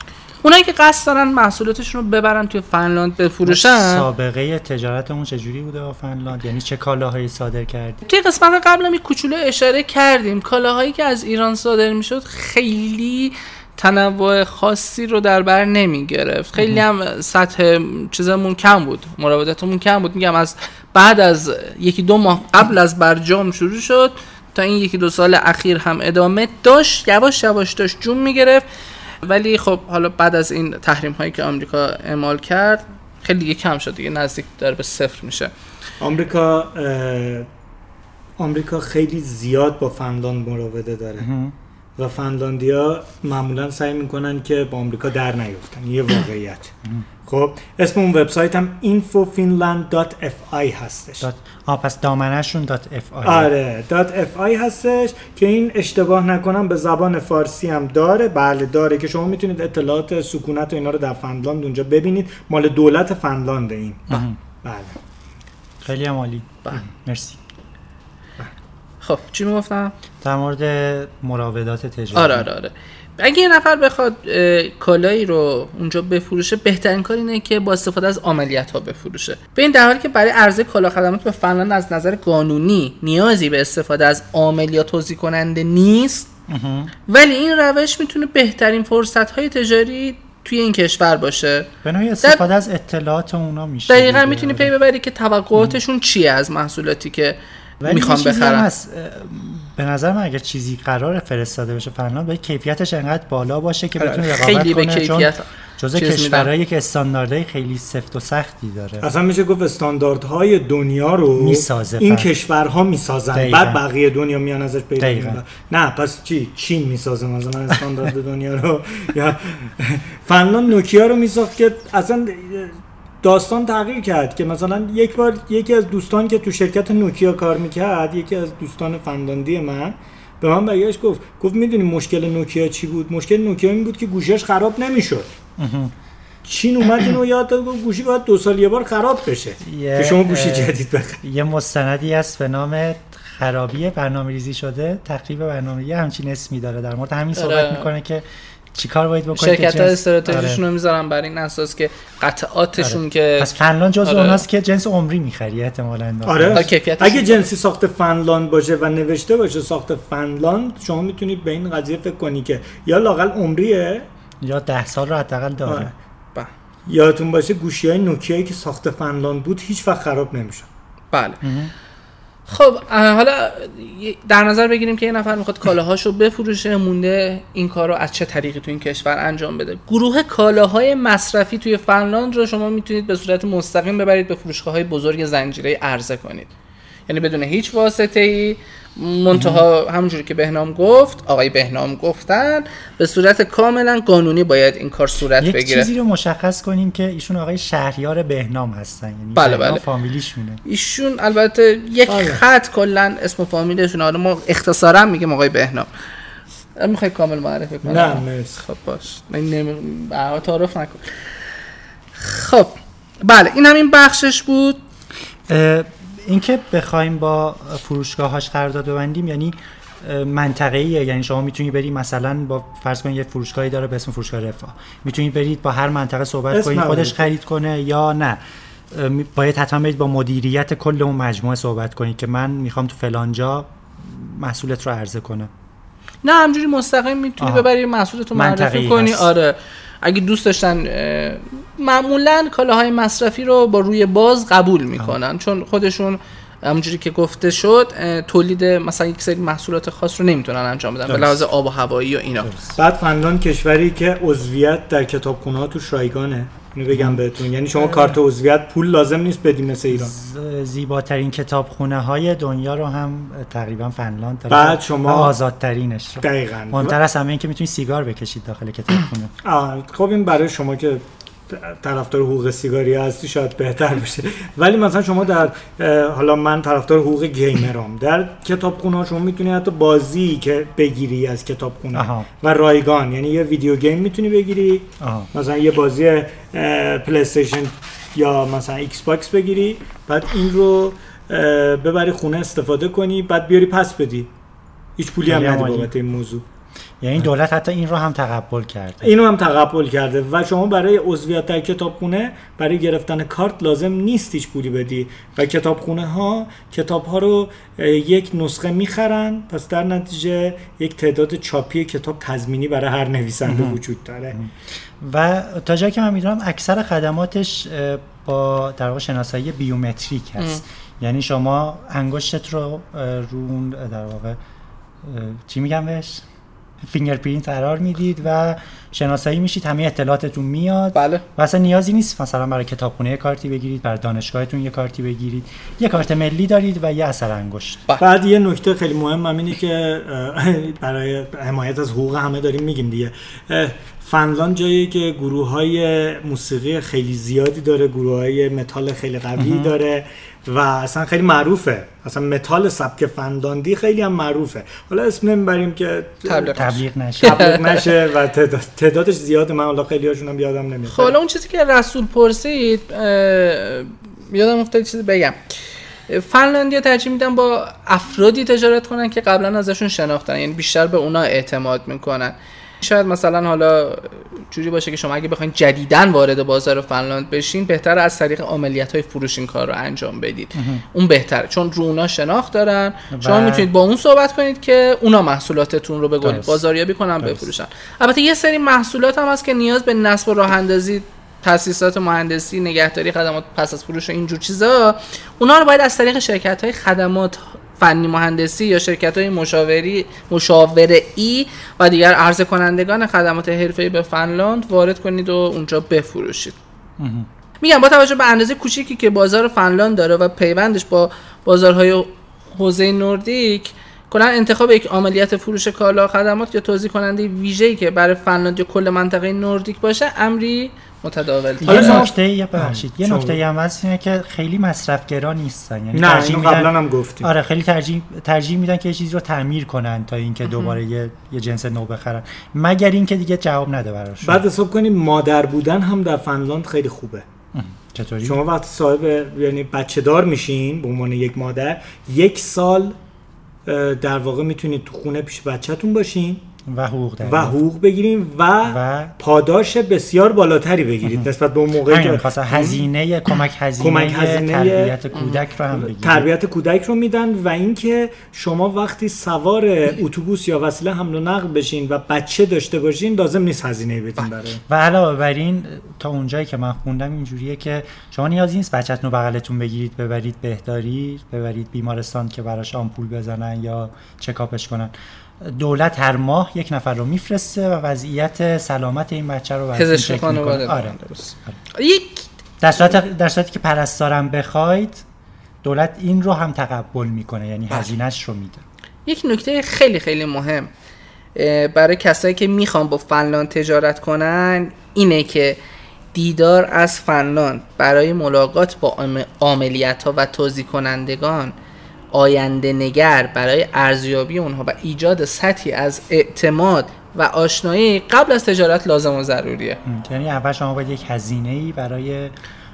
اونایی که قصد دارن محصولاتشون رو ببرن توی فنلاند بفروشن.
سابقه تجارتمون چجوری بوده با فنلاند؟ یعنی چه کالاهایی صادر کردی
توی قسمت قبل هم کوچولو اشاره کردیم. کالاهایی که از ایران صادر می‌شد خیلی تنوع خاصی رو در بر نمی گرفت خیلی هم سطح چیزمون کم بود. مراودتمون کم بود. میگم از بعد از یکی دو ماه قبل از برجام شروع شد تا این یکی دو سال اخیر هم ادامه داشت. یواش یواش داشت جون می‌گرفت. ولی خب حالا بعد از این تحریم هایی که آمریکا اعمال کرد خیلی دیگه کم شد دیگه نزدیک داره به صفر میشه.
آمریکا آمریکا خیلی زیاد با فنلاند مراوده داره. و فنلاندیا معمولا سعی می‌کنن که با آمریکا در نیفتن یه واقعیت. خب اسم اون وبسایت هم infofinland.fi هستش.
دات... آه پس دامنشون آی
آره .fi هستش که این اشتباه نکنم به زبان فارسی هم داره. بله داره که شما می‌تونید اطلاعات سکونت و اینا رو در فنلاند اونجا ببینید. مال دولت فنلاند این. بله.
خیلی هم عالی.
بله.
مرسی.
خب چی می‌گفتم؟
در مورد مراودات تجاری.
آره آره آره. اگه یه نفر بخواد کالایی رو اونجا بفروشه بهترین کار اینه که با استفاده از عملیات ها بفروشه به این در حالی که برای عرضه کالا خدمات به فنلاند از نظر قانونی نیازی به استفاده از عامل توضیح کننده نیست. ولی این روش می‌تونه بهترین فرصت های تجاری توی این کشور باشه
به نوعی استفاده از اطلاعات اونا میشه
دقیقا. می‌تونی پی ببری که توقعاتشون چیه از محصولاتی که می‌خوام بخرم
هست. به نظر من اگر چیزی قرار فرستاده بشه فنلاند باید کیفیتش انقدر بالا باشه که بتونه رقابت
خیلی به
کنه چون
کیفیت
جزء. کشورهایی که استانداردهای خیلی سفت و سختی داره
اصلا میشه گفت استانداردهای دنیا رو
می‌سازه
این. کشورها می‌سازن
دقیقاً.
بعد بقیه دنیا میان ازش پیدا. می‌کنن نه پس چی چین می‌سازه مثلا استاندارد دنیا رو یا فنلاند نوکیا رو میساخت که اصلا داستان تغییر کرد که مثلا یک بار یکی از دوستان که تو شرکت نوکیا کار می‌کرد یکی از دوستان فنلاندی من به من برگشت گفت گفت می‌دونی مشکل نوکیا چی بود؟ مشکل نوکیا این بود که گوشش خراب نمی‌شد. چین اومد اینو یاد داد گفت گوشی باید دو سال یه بار خراب بشه. که شما گوشی جدید بخرید.
یه مستندی هست به نام خرابی برنامه ریزی شده. تخریب برنامه یه همچین اسمی داره. در مورد همین صحبت
آره.
می‌کنه که چیکار باید بکنید
شرکت ها
جنس-
استراتژیشون
آره.
رو می‌ذارن بر این اساس که قطعاتشون
آره.
که
پس فنلاند جزو
آره.
اوناست که جنس عمری می‌خری احتمالاً
آره اگه. جنسی ساخت فنلاند باشه و نوشته باشه ساخت فنلاند شما می‌تونید به این قضیه فکر کنی که یا لاقل عمریه
یا ده سال رو حداقل داره
آره.
ب-
یادتون باشه گوشی های نوکیایی که ساخت فنلاند بود هیچ وقت خراب نمیشن
بله خب حالا در نظر بگیریم که یه نفر می‌خواد کالاهاشو بفروشه مونده این کار رو از چه طریقی تو این کشور انجام بده؟ گروه کالاهای مصرفی توی فنلاند رو شما می‌تونید به صورت مستقیم ببرید به فروشگاه های بزرگ زنجیره عرضه کنید. یعنی بدون هیچ واسطه ای منتها همونجوری که بهنام گفت آقای بهنام گفتن به صورت کاملا قانونی باید این کار صورت
یک
بگیره.
چیزی رو مشخص کنیم که ایشون آقای شهریار بهنام هستن یعنی
بله، بله.
فامیلیشونه.
ایشون البته یک
آره.
خط کلا اسم و فامیلشون حالا ما اختصارا میگیم آقای بهنام. می‌خوای کامل معرفی کنم
نه مرسی.
خب باش. من نمی... تعارف نکن. خب بله این هم این بخشش بود.
اینکه بخوایم با فروشگاهاش قرارداد ببندیم یعنی منطقه ایه یعنی شما می‌تونی بری مثلا با فرض کنید یه فروشگاهی داره به اسم فروشگاه رفاه می‌تونید برید با هر منطقه صحبت کنید. خودش خرید کنه یا نه باید حتما برید با مدیریت کل اون مجموعه صحبت کنید که من می‌خوام تو فلانجا محصولت رو عرضه کنم
نه همجوری مستقیم می‌تونی. ببری محصولتو معرفی
منطقه‌ای
کنی
هست.
آره اگه دوست داشتن معمولا کالاهای مصرفی رو با روی باز قبول می‌کنن. چون خودشون همونجوری که گفته شد تولید مثلا یک سری محصولات خاص رو نمی‌تونن انجام بدن به
درست.
لحاظ آب و هوایی و اینا.
بعد فنلاند کشوری که عضویت در کتابخونه ها توش رایگانه اینو بگم بهتون. یعنی شما کارت عضویت پول لازم نیست بدی مثل ایران.
زیباترین کتابخونه های دنیا رو هم تقریبا فنلاند داره.
بعد شما-
آزادترینش رو.
دقیقاً.
مهمتر از همه این که می‌تونی سیگار بکشید داخل کتابخونه.
خب این برای شما که طرفدار حقوق سیگاری هستی شاید بهتر بشه ولی مثلا شما در حالا من طرفدار حقوق gamer ام در کتابخونه ها شما می‌تونی حتی بازی که بگیری از کتابخونه. و رایگان یعنی یه video game می‌تونی بگیری
آها.
مثلا یه بازی play یا مثلا Xbox بگیری بعد این رو ببری خونه استفاده کنی بعد بیاری پس بدی هیچ پولی هم ندی. بابت این موضوع
یعنی دولت حتی این رو هم تقبل کرده.
اینو هم تقبل کرده و شما برای عضویت در کتابخونه برای گرفتن کارت لازم نیست هیچ پولی بدی. و کتابخونه ها کتاب ها رو یک نسخه می‌خرن پس در نتیجه یک تعداد چاپی کتاب تضمینی برای هر نویسنده وجود داره.
و تا جایی که من می‌دونم اکثر خدماتش با در واقع شناسایی بیومتریک هست. یعنی شما انگشتت رو رو در واقع چی میگم بهش؟ fingerprint قرار می‌دید و شناسایی میشید همه اطلاعاتتون میاد.
بله.
و اصلا نیازی نیست مثلا برای کتابخونه یه کارتی بگیرید برای دانشگاهتون یه کارتی بگیرید. یه کارت ملی دارید و یه اثر انگشت.
بعد یه نکته خیلی مهم هم اینه که برای حمایت از حقوق همه داریم میگیم دیگه. فنلاند جایی که گروه های موسیقی خیلی زیادی داره گروه های متال خیلی قوی داره. و اصلا خیلی معروفه. اصلا متال سبک فنلاندی خیلی هم معروفه. حالا اسم نمی‌بریم که
تبلیغ
تبلیغ نشه.
تبلیغ نشه و تعداد- تعدادش زیاده من حالا خیلی هاشون هم یادم نمیاد.
خب حالا اون چیزی که رسول پرسید اه، یادم افتاد چیزی بگم. فنلاندیا ترجیح میدن با افرادی تجارت کنن که قبلا ازشون شناختن. یعنی بیشتر به اونا اعتماد می‌کنن. شاید مثلا حالا جوری باشه که شما اگه بخواید جدیدن وارد بازار فنلاند بشین بهتر از طریق عملیات های فروش این کار رو انجام بدید اون بهتره چون رو اونا شناخت دارن شما می‌تونید با اون صحبت کنید که اونا محصولاتتون رو به. بازاریابی کنن. بفروشن البته یه سری محصولات هم هست که نیاز به نصب و راه اندازی تاسیسات مهندسی نگهداری خدمات پس از فروش و اینجور چیزا اونا رو باید از طریق شرکت های خدمات فنی مهندسی یا شرکت های مشاوری مشاوره ای و دیگر عرضه کنندگان خدمات حرفه‌ای به فنلاند وارد کنید و اونجا بفروشید. میگم با توجه به اندازه کوچیکی که بازار فنلاند داره و پیوندش با بازارهای حوزه نوردیک کلا انتخاب یک عملیات فروش کالا خدمات یا توضیح کننده ویژه‌ای که برای فنلاند یا کل منطقه نوردیک باشه امری متداول.
یه
حالا
نکته یه ببخشید یه نکته هم هست اینه که خیلی مصرفگرا نیستن. یعنی
نه
ترجیح
قبلا هم گفتیم.
آره خیلی ترجیح ترجیح میدن که یه چیزی رو تعمیر کنن تا اینکه دوباره یه, یه جنس نو بخرن. مگر اینکه دیگه جواب نده براشون
بعد حساب کنیم مادر بودن هم در فنلاند خیلی خوبه.
چطوری؟
شما وقتی صاحب یعنی بچه دار میشین به عنوان یک مادر یک سال در واقع می‌تونید تو خونه پیش بچهتون باشین.
و حقوق
و حقوق بگیرین و,
و
پاداش بسیار بالاتری بگیرید نسبت به اون موقعی که
هزینه کمک هزینه,
کمک هزینه
تربیت کودک رو هم بگیرید
تربیت کودک رو میدن و اینکه شما وقتی سوار اتوبوس یا وسیله حمل و نقل بشین و بچه داشته باشین لازم نیست هزینه بدین برای.
و علاوه بر این تا اونجایی که من خوندم اینجوریه که شما نیازی نیست بچه‌تون رو بغلتون بگیرید ببرید بهداری ببرید بیمارستان که براش آمپول بزنن یا چکاپش کنن. دولت هر ماه یک نفر رو میفرسته و وضعیت سلامت این بچه رو
پزشک خانواده
می‌کنه. آره
درست. یک
در صورت در صورتی که پرستارم بخواید دولت این رو هم تقبل می‌کنه یعنی
بله.
هزینهش رو میده
یک نکته خیلی خیلی مهم برای کسایی که می‌خوان با فنلاند تجارت کنن اینه که دیدار از فنلاند برای ملاقات با عملیات ها و توضیح کنندگان آینده نگر برای ارزیابی اونها و ایجاد سطحی از اعتماد و آشنایی قبل از تجارت لازم و ضروریه.
یعنی اول شما باید یک هزینه ای برای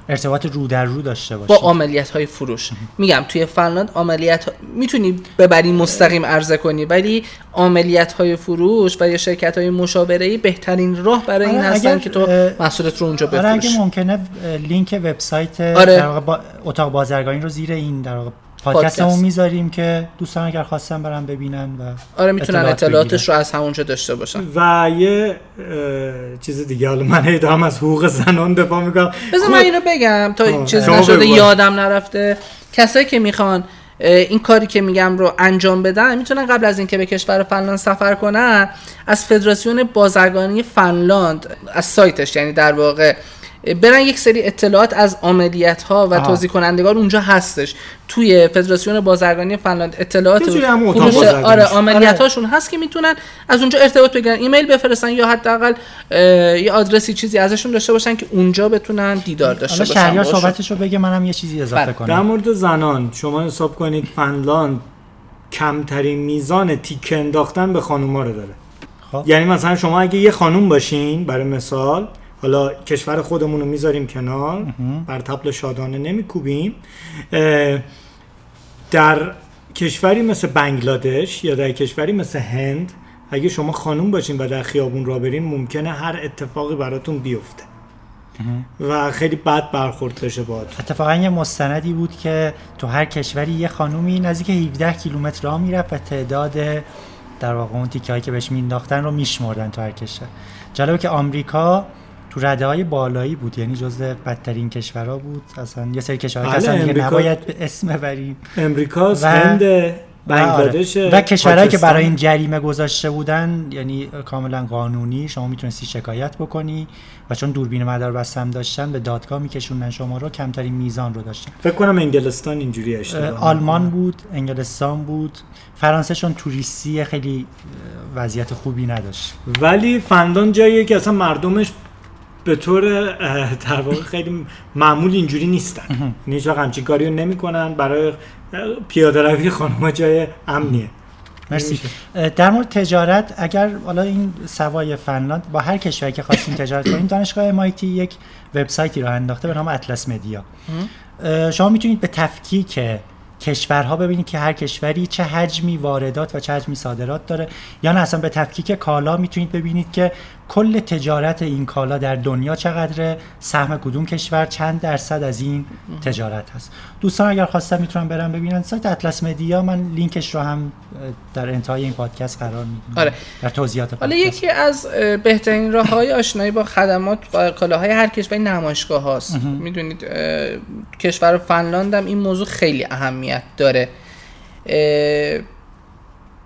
ارتباط رو در رو داشته
با
باشید.
عملیات های فروش میگم توی فنلاند عملیات می‌تونی ببری مستقیم عرضه کنی ولی عملیات های فروش و یا شرکت های مشاوره ای بهترین راه برای این
آره،
هستن
اگر،
که تو محصولت رو اونجا
آره
بفروش.
اگه ممکنه لینک وبسایت
آره.
در با اتاق بازرگانی رو زیر این در پادکستمون
پادکست.
می‌ذاریم که دوستان اگر خواستن برن ببینن و
آره می‌تونن
اطلاعات
اطلاعاتش. رو از همونجا داشته باشن
و یه چیز دیگه حالا من هی دارم از حقوق زنان دفاع می‌کنم
بذار من اینو بگم تا
آه،
چیز
شما
نشده. یادم نرفته کسایی که می‌خوان این کاری که میگم رو انجام بدن می‌تونن قبل از اینکه به کشور فنلاند سفر کنن از فدراسیون بازرگانی فنلاند از سایتش یعنی در واقع برن یک سری اطلاعات از عملیات ها و. توضیح کنندگان اونجا هستش توی فدراسیون بازرگانی فنلاند اطلاعات فروش. آره عملیات هاشون هست که می‌تونن از اونجا ارتباط بگیرن ایمیل بفرستن یا حداقل یه آدرسی چیزی ازشون داشته باشن که اونجا بتونن دیدار داشته
حالا
باشن
شهریار
باشون.
صحبتش رو بگه منم یه چیزی اضافه
بله.
در
کنم
مورد زنان شما حساب کنید فنلاند کمترین میزان تیکه انداختن به خانوما رو داره
خب.
یعنی مثلا شما اگه یه خانوم باشین برای مثال حالا کشور خودمون رو می‌ذاریم کنار بر تبل شادانه نمیکوبیم. در کشوری مثل بنگلادش یا در کشوری مثل هند اگه شما خانوم باشین و در خیابون را برین ممکنه هر اتفاقی براتون بیفته. و خیلی بد برخورد بشه باهاتون.
اتفاقا یه مستندی بود که تو هر کشوری یه خانومی نزدیک 17 کیلومتر راه می‌رفت و تعداد در واقع اون تیکه هایی که بهش مینداختن رو میشمردن تو هر کشور. جالبه که آمریکا تو رده های بالایی بود. یعنی جزو بدترین کشورها بود. اصلا یه سری کشورها که
بله،
اصلا دیگه
امریکا-
نباید به اسم ببریم.
امریکاست
و-
هند
و آره.
بنگلادش
و کشورهایی که. برای این جریمه گذاشته بودن یعنی کاملا قانونی شما می‌تونستی شکایت بکنی و چون دوربین مدار بستم داشتن به دادگاه میکشوندن. شما رو کمترین میزان رو داشتن.
فکر کنم انگلستان اینجوری
اه،
اشتباه
آلمان بود انگلستان بود. فرانسه چون توریستی خیلی وضعیت خوبی نداشت.
ولی فنلاند جاییه که اصلا مردمش به طور در واقع خیلی معمول اینجوری نیستن. یعنی هیچ وقت همچین کاری رو نمی‌کنن برای پیاده روی خانم جای امنیه.
مرسی. در مورد تجارت اگر حالا این سوای فنلاند با هر کشوری که خواستین تجارت کنین دانشگاه MIT یک وبسایتی رو انداخته به نام اطلس مدیا شما می‌تونید به تفکیک کشورها ببینید که هر کشوری چه حجمی واردات و چه حجمی صادرات داره یا نه اصلا به تفکیک کالا می‌تونید ببینید که کل تجارت این کالا در دنیا چقدره؟ سهم کدوم کشور؟ چند درصد از این تجارت هست؟ دوستان اگر خواستن می‌تونن برن ببینن سایت اطلس مدیا من لینکش رو هم در انتهای این پادکست قرار میدم.
آره.
در توضیحات
حالا. یکی از بهترین راه های آشنایی با خدمات و کالاهای هر کشوری نمایشگاه هاست. می‌دونید کشور فنلاند هم این موضوع خیلی اهمیت داره. اه،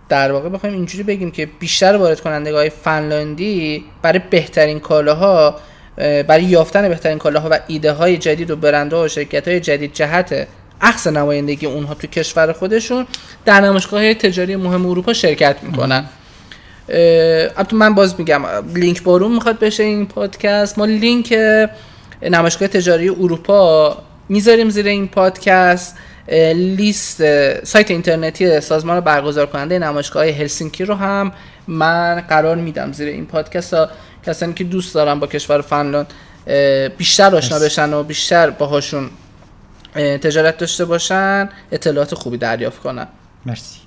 در واقع بخوایم اینجوری بگیم که بیشتر وارد کنندگان های فنلاندی برای بهترین کالاها اه، برای یافتن بهترین کالاها و ایده های جدید و برندها و شرکت های جدید جهت اخذ نمایندگی اونها تو کشور خودشون در نمایشگاه تجاری مهم اروپا شرکت می‌کنن. البته من باز میگم لینک بارون می‌خواد بشه این پادکست. ما لینک نمایشگاه تجاری اروپا می‌ذاریم زیر این پادکست. لیست سایت اینترنتی سازمان برگزار کننده نمایشگاه هلسینکی رو هم من قرار میدم زیر این پادکست. تا کسانی که دوست دارن با کشور فنلاند بیشتر آشنا. بشن و بیشتر باهاشون اه، تجارت داشته باشن اطلاعات خوبی دریافت کنن.
مرسی.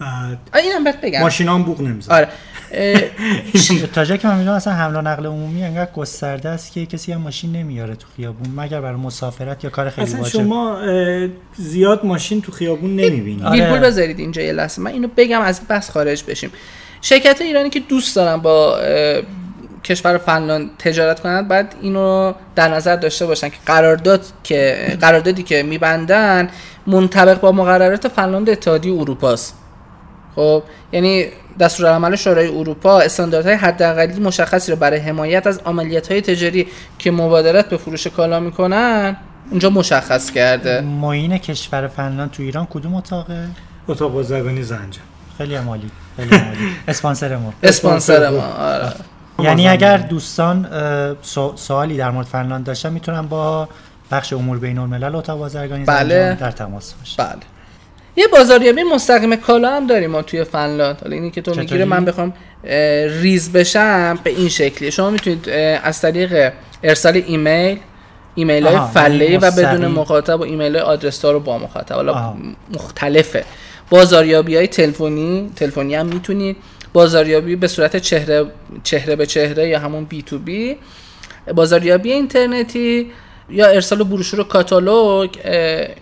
بعد
اینم بگم.
ماشینام بوق نمیزن
آره.
تا جایی که من می‌دونم اصلا حمل و نقل عمومی انقدر گسترده است که کسی هم ماشین نمیاره تو خیابون مگر برای مسافرت یا کار خیلی
اصلا
واجب؟
شما زیاد ماشین تو خیابون نمی‌بینید
آره.
بذارید اینجا یه لحظه. من اینو بگم از بس خارج بشیم. شرکت ایرانی که دوست دارن با کشور فنلاند تجارت کنند باید اینو در نظر داشته باشن که قرارداد که قراردادی که میبندن منطبق با مقررات فنلاند اتحادیه اروپاست. خب یعنی دستورالعمل شورای اروپا استانداردهای حداقلی مشخصی رو برای حمایت از عملیات‌های تجاری که مبادرت به فروش کالا می‌کنن اونجا مشخص کرده.
معین کشور فنلاند تو ایران کدوم اتاقه؟
اتاق بازرگانی زنجان
خیلی عالی خیلی عالی. اسپانسر ما.
اسپانسر ما آره.
یعنی اگر. دوستان سوالی در مورد فنلاند داشتن می‌تونن با بخش امور بین الملل اتاق بازرگانی
بله.
زنجان در تماس باشن.
بله. یه بازاریابی مستقیم کالا هم داریم ما توی فنلاند. حالا اینی که تو؟ می‌گیره من بخوام ریز بشم به این شکلی شما می‌تونید از طریق ارسال ایمیل ایمیل های فله
یعنی
و بدون. مخاطب و ایمیل های آدرس رو با مخاطب. حالا. مختلفه. بازاریابی های تلفنی تلفنی هم می‌تونید. بازاریابی به صورت چهره چهره به چهره یا همون B to B بازاریابی اینترنتی. یا ارسال بروشور و کاتالوگ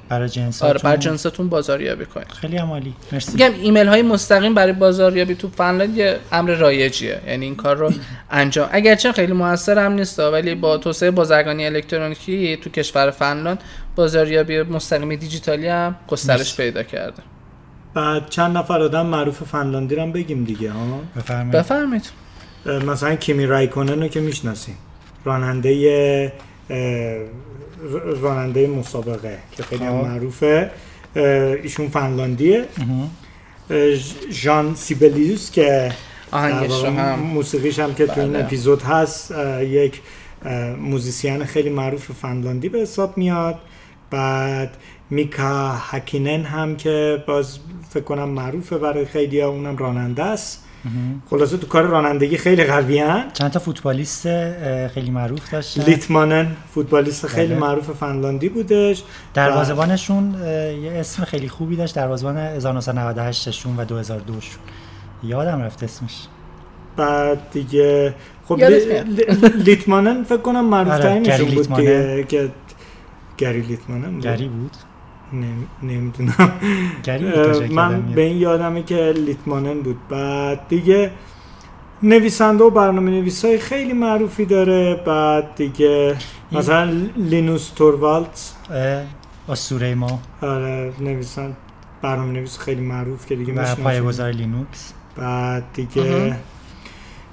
برای جنس
آره بر جنستون بازاریابی کنید.
خیلی هم عالی. مرسی.
میگم ایمیل های مستقیم برای بازاریابی تو فنلاند یه امر رایجیه. یعنی این کار رو انجام. اگرچه خیلی موثر هم نیست ولی با توسعه بازرگانی الکترونیکی تو کشور فنلاند بازاریابی مستقیم دیجیتالی هم گسترش. پیدا کرده.
بعد چند نفر آدم معروف فنلاندی رو هم بگیم دیگه ها؟
بفرمایید.
بفرمایید.
مثلا کیمی رایکونن رو که می‌شناسیم. راننده راننده مسابقه که خیلی هم
خب.
معروفه ایشون فنلاندیه ژان سیبلیوس که
هم
موسیقیش هم که تو این
بله.
اپیزود هست یک موزیسین خیلی معروف فنلاندی به حساب میاد بعد میکا هکینن هم که باز فکر کنم معروفه برای خیلی ها اونم راننده است. خلاصه تو کار رانندگی خیلی قوی هن.
چند تا فوتبالیست خیلی معروف داشتن
لیتمانن فوتبالیست خیلی
بله.
معروف فنلاندی بودش
دروازه‌بانشون اه، یه اسم خیلی خوبی داشت دروازه‌بان 1998 شون و 2002 شون یادم رفت اسمش
بعد دیگه خب لیتمانن فکر کنم معروف
آره،
بود. دیگه که گری لیتمانن بود.
گری بود
نمی‌دونم. من به. این یادمه که لیتمانن بود. بعد دیگه نویسنده و برنامه نویسای خیلی معروفی داره. بعد دیگه مثلا لینوس توروالتز
اه، اسطوره ما.
آره نویسن برنامه نویس خیلی معروف که دیگه می‌شناسیم.
پایه‌گذار لینوکس.
بعد دیگه.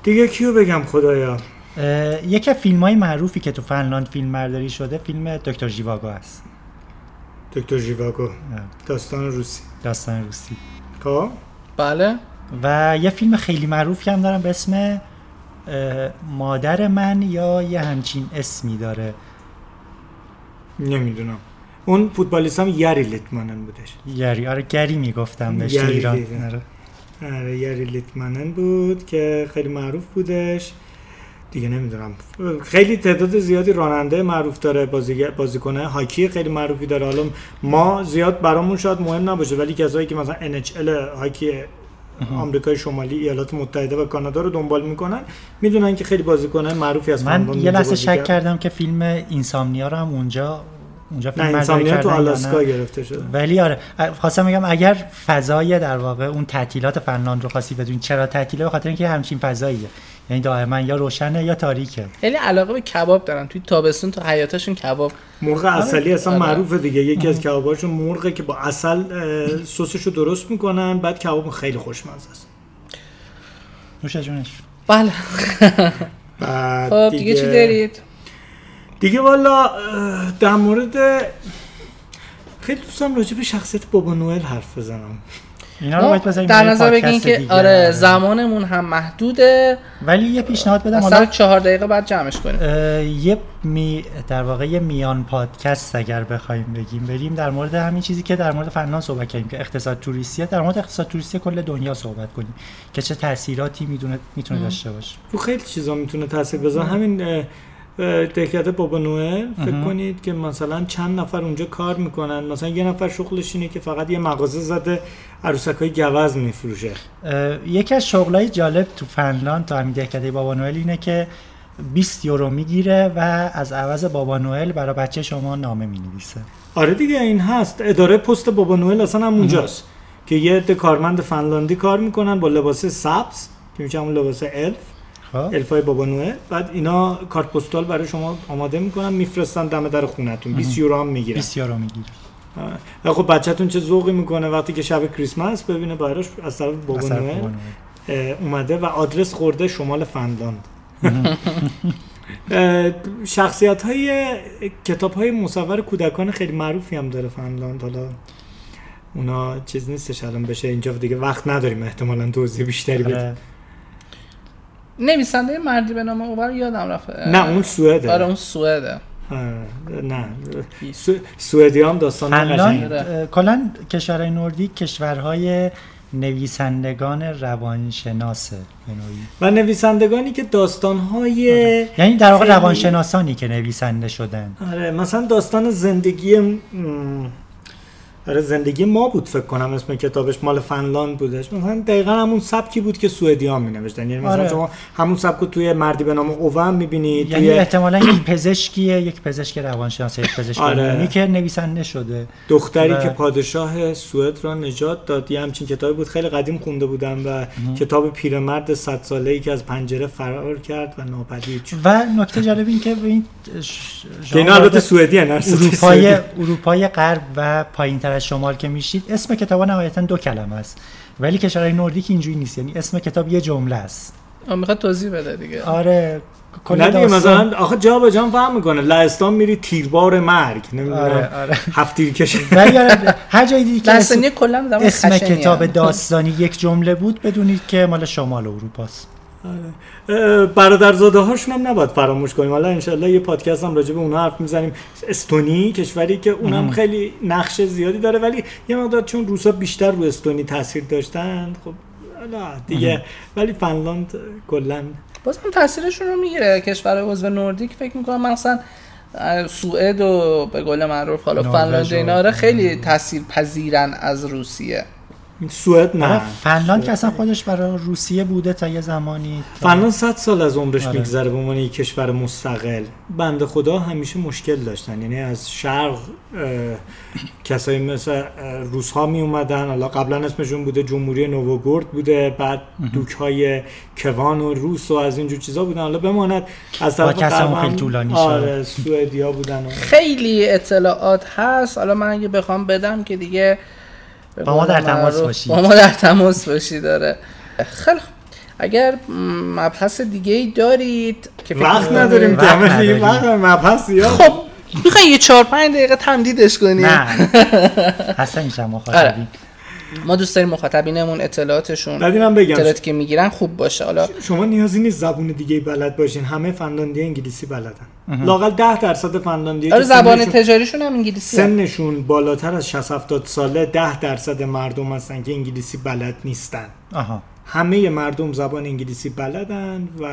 دیگه کیو بگم خدایا؟
یکی از فیلم های معروفی که تو فنلاند فیلم برداری شده فیلم دکتر ژیواگو است.
دکتر ژیواگو
اه،
داستان روسی.
داستان روسی.
خب؟
بله.
و یه فیلم خیلی معروفی هم دارم به اسم مادر من یا یه همچین اسمی داره.
نمی‌دونم. اون فوتبالیست هم یری لیتمانن بودش.
یاری. آره گری می‌گفتم بهش
گری
ایران. آره.
آره یری لیتمانن بود که خیلی معروف بودش. دیگه نمی‌دونم. خیلی تعداد زیادی راننده معروف داره بازیکنه هاکی خیلی معروفی داره. حالا ما زیاد برامون شاید مهم نباشه ولی کسایی که مثلا NHL هاکی آمریکای شمالی ایالات متحده و کانادا رو دنبال می‌کنن می‌دونن که خیلی بازیکنه معروفی از
من یه لحظه شک
کرد.
کردم که فیلم اینسامنیا رو هم اونجا اونجا
نه
فیلم
اینسامنیا تو آلاسکا
نه.
گرفته شده.
ولی آره خواستم بگم اگر فضای در واقع اون تعطیلات فنلاند رو خواستی بدونی چرا تعطیله؟ به خاطر اینکه همچین فضاییه. یعنی دائما یا روشنه یا تاریکه.
خیلی علاقه به کباب دارن. توی تابستون تو حیاتشون کباب.
مرغ اصلی اصلا
آره.
معروفه دیگه. یکی از کباباشون مرغه که با اصل سسشو درست می‌کنن. بعد کباب خیلی خوشمزه است.
نوش جونش.
بله.
بعد
خب دیگه چی دارید؟
دیگه والا در مورد خیلی دوستم راجع به شخصیت بابا نوئل حرف بزنم.
اینا رو باید بذاریم
در نظر بگین که
دیگه.
آره زمانمون هم محدوده.
ولی یه پیشنهاد بدم
مثلا
حالا
چهار دقیقه بعد جمعش کنیم.
یه می در واقع یه میان پادکست اگر بخوایم بگیم بریم در مورد همین چیزی که در مورد فنلاند صحبت کردیم که اقتصاد توریستیه در مورد اقتصاد توریستی کل دنیا صحبت کنیم که چه تاثیراتی می‌دونه می‌تونه داشته باشه.
تو خیلی چیزا می‌تونه تاثیر بذاره. همین دهکده بابا نوئل فکر کنید که مثلا چند نفر اونجا کار می‌کنن. مثلا یه نفر شغلش اینه که فقط یه مغازه زده عروسک های گوز میفروشه.
یکی از شغلای جالب تو فنلاند تو همین دهکده بابا نوئل اینه که 20 یورو می‌گیره و از عوض بابا نوئل برای بچه شما نامه می‌نویسه.
آره دیگه این هست. اداره پست بابا نوئل اصلا هم اونجاست که یه عده کارمند فنلاندی کار می‌کنن با لباس سبز که میشه همون لباس الف الفای بابا نوئل بعد اینا کارت پستال برای شما آماده می‌کنن میفرستن دم در خونتون 20 یورو هم می‌گیرن.
20 یورو می‌گیره
خب بچهتون چه ذوقی می‌کنه؟ وقتی که شب کریسمس ببینه براش از طرف بابا. اه، اومده و آدرس خورده شمال فنلاند. شخصیت های کتاب های مصور کودکان خیلی معروفی هم داره فنلاند. حالا اونا چیز نیستش الان بشه اینجا دیگه وقت نداریم. احتمالا توضیح بیشتری بدیم.
آره.
نویسنده مردی به نام اوبر یادم رفت.
نه اون سوئده.
آره اون سوئده.
نه. سو... سوئدی هم داستان قشنگه
اه، کلا کشورهای نوردیک کشورهای نویسندگان روانشناسه به نوعی.
و نویسندگانی که داستان های
یعنی در واقع روانشناسانی که نویسنده شدن.
آره مثلا داستان زندگی م، آره زندگی ما بود فکر کنم اسم کتابش مال فنلاند بودش. مثلا دقیقا همون سبکی بود که سوئدی ها می نوشتن یعنی مثلا
آره.
شما همون سبک رو توی مردی به نام اوون می بینید
یعنی
توی
احتمالا یک پزشکیه یک پزشک روانشناس یک پزشک
آره.
که نویسنده شده.
دختری
و-
که پادشاه سوئد را نجات داد. یه همچین کتابی بود. خیلی قدیم خونده بودم و کتاب پیرمرد صد ساله ای که از پنجره فرار کرد و ناپدید شد.
و نکته جالب این که
اینا البته سوئدی.
اروپای اروپای غرب و پایینتر از شمال که میشید اسم کتاب نهایتا دو کلمه است. ولی کشورهای نوردیک اینجوری نیست. یعنی اسم کتاب یه جمله است.
آه، می‌خواد توضیح بده دیگه.
آره
نه دیگه مثلا آخه جا به جا فهم می‌کنه. لهستان میری تیربار مرگ. نمی‌دونم
آره آره.
هفت تیر کشی.
ولی آره هر جایی دیدی که اسم, اسم کتاب
هم.
داستانی یک جمله بود بدونید که مال شمال اروپاست.
برادرزاده هاشون هم نباید فراموش کنیم. حالا انشالله یه پادکست هم راجع به اونها حرف می‌زنیم. استونی کشوری که اونم خیلی نقش زیادی داره ولی یه مقدار چون روسا بیشتر رو استونی تاثیر داشتن خب حالا دیگه. ولی فنلاند کلا
باز هم تاثیرشون رو می‌گیره. کشور عضو نوردیک فکر می‌کنم مثلا سوئد و به قول معروف حالا فنلاند اینا آره خیلی تاثیر پذیرن از روسیه.
سوئد نه.
آره فنلاند که اصلا خودش برای روسیه بوده تا یه زمانی.
فنلاند 100 سال از عمرش
آره.
میگذره به عنوان یک کشور مستقل. بنده خدا همیشه مشکل داشتن. یعنی از شرق کسایی مثل روس ها می اومدن حالا قبلا اسمشون بوده جمهوری نووگورد بوده. بعد دوک های کوان و روس و از اینجور چیزا بودن. حالا بماند از طرف
خیلی طولانی.
آره سوئدیا بودن و
خیلی اطلاعات هست. حالا من اگه بخوام بدم که دیگه
با ما در تماس باشید.
با ما در تماس باشید داره خیلی. اگر مبحث دیگه ای دارید که
وقت نداریم
وقت
مبحث یا
خب می‌خوای یه چهار پنج دقیقه تمدیدش کنیم.
نه. اصلا میشم
آره. ما دوست داریم مخاطبینمون اطلاعاتشون
بعد اینم بگم
اطلاعاتی که می‌گیرن خوب باشه. حالا
شما نیازی نیست زبون دیگه بلد باشین. همه فنلاندی انگلیسی بلدن. لاقل 10 درصد فنلاندی
آره زبان تجاریشون هم انگلیسی
سنشون بالاتر از 60 70 ساله 10 درصد مردم هستن که انگلیسی بلد نیستن.
آها
همه مردم زبان انگلیسی بلدن و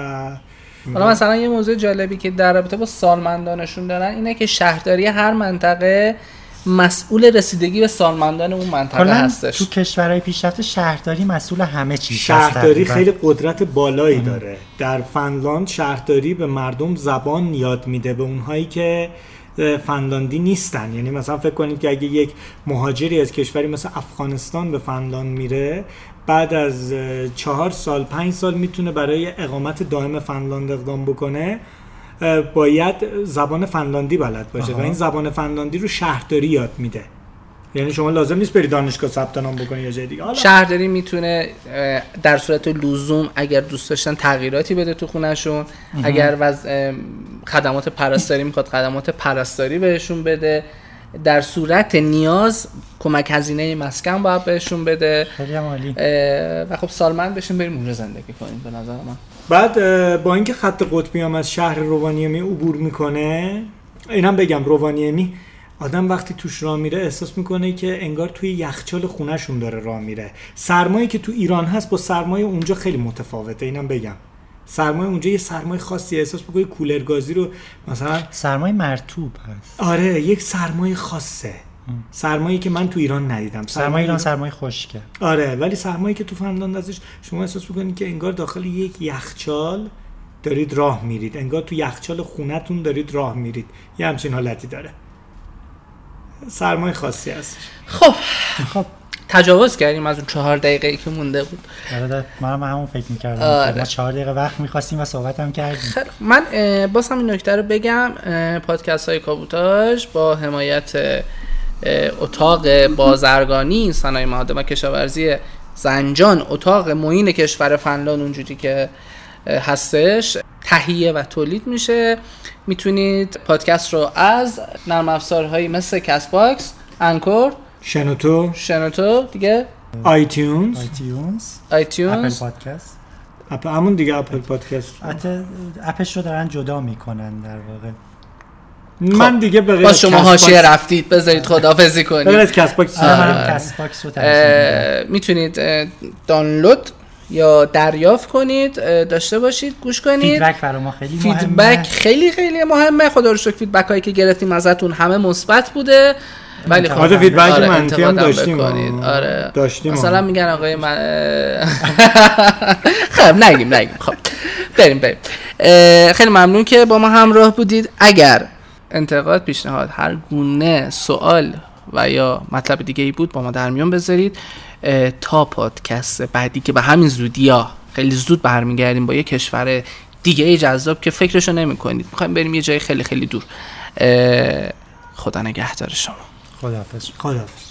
حالا مثلا یه موضوع جالبی که در رابطه با سالمندانشون دارن اینه که شهرداری هر منطقه مسئول رسیدگی به سالمندان اون منطقه هستش.
تو کشورهای پیشرفته شهرداری مسئول همه چیز هست
شهرداری. خیلی قدرت بالایی داره. در فنلاند شهرداری به مردم زبان یاد میده به اونهایی که فنلاندی نیستن. یعنی مثلا فکر کنید که اگه یک مهاجری از کشوری مثل افغانستان به فنلاند میره بعد از چهار سال پنج سال می‌تونه برای اقامت دائم فنلاند اقدام بکنه. باید زبان فنلاندی بلد باشه و
آها.
این زبان فنلاندی رو شهرداری یاد میده. یعنی شما لازم نیست بری دانشگاه ثبت نام بکنی یا جای دیگه. حالا
شهرداری می‌تونه در صورت لزوم اگر دوست داشتن تغییراتی بده تو خونشون اگر وز خدمات پرستاری می‌خواد خدمات پرستاری بهشون بده. در صورت نیاز کمک هزینه مسکن باید بهشون بده.
خیلی عالی.
و خب سالمند بشین بریم اونجا زندگی کنیم به نظر من.
بعد با اینکه خط قطبی هم از شهر روانیمی عبور می‌کنه اینم بگم روانیمی آدم وقتی توش راه میره احساس می‌کنه که انگار توی یخچال خونهشون داره راه میره. سرمایه که تو ایران هست با سرمایه اونجا خیلی متفاوته اینم بگم. سرمایه اونجا یه سرمایه خاصی احساس می‌کنه کولرگازی رو مثلا
سرمایه مرتوب هست.
آره یک سرمایه خاصه. سرمایه که من تو ایران ندیدم.
سرمایه ایران سرمایه خشکه.
آره ولی سرمایه که تو فنلاند ازش شما احساس می‌کنید که انگار داخل یک یخچال دارید راه میرید. انگار تو یخچال خونتون دارید راه میرید. یه همچین حالتی داره. سرمایه خاصی هست.
خب.
خب.
تجاوز کردیم از اون چهار دقیقه ای که مونده بود
آره منم همون فکر می‌کردم
آره.
ما چهار دقیقه وقت می‌خواستیم و صحبت هم کردیم
خوب. من باز هم این نکته رو بگم پادکست های کابوتاژ با حمایت اتاق بازرگانی صنایع معادن و کشاورزی زنجان اتاق معین کشور فنلاند اونجوری که هستش تهیه و تولید میشه می‌تونید پادکست رو از نرم افزارهایی مثل Castbox انکور
شنوتو.
شنوتو دیگه.
آیتیونز.
آیتیونز. اپل
آیتیونز
پادکست.
اپ همون دیگه اپل پادکست.
اپش رو دارن جدا می‌کنن در واقع.
من دیگه به غیر
با شما
باکس-
رفتید بذارید خدافزی
به غیر
کنید
از کست باکس
می‌تونید دانلود یا دریافت کنید داشته باشید گوش کنید.
فیدبک برای ما خیلی مهمه.
فیدبک خیلی خیلی مهمه. خدا رو شکر فیدبک هایی که گرفتیم ازتون همه مثبت بوده. ولی خب
آره فیدبک
آره،
منفی هم داشتیم.
آره.
داشتیم.
مثلا. میگن آقای من خب نگیم نگیم. خب. بریم بریم. خیلی ممنون که با ما همراه بودید. اگر انتقاد پیشنهاد هر گونه سوال و یا مطلب دیگه ای بود با ما در میون بذارید. تا پادکست بعدی که به همین زودی ها خیلی زود برمیگردیم با یه کشور دیگه ای جذاب که فکرشو نمی کنید می‌خوایم بریم یه جای خیلی خیلی دور. خدا نگهدار شما.
خداحافظ
خداحافظ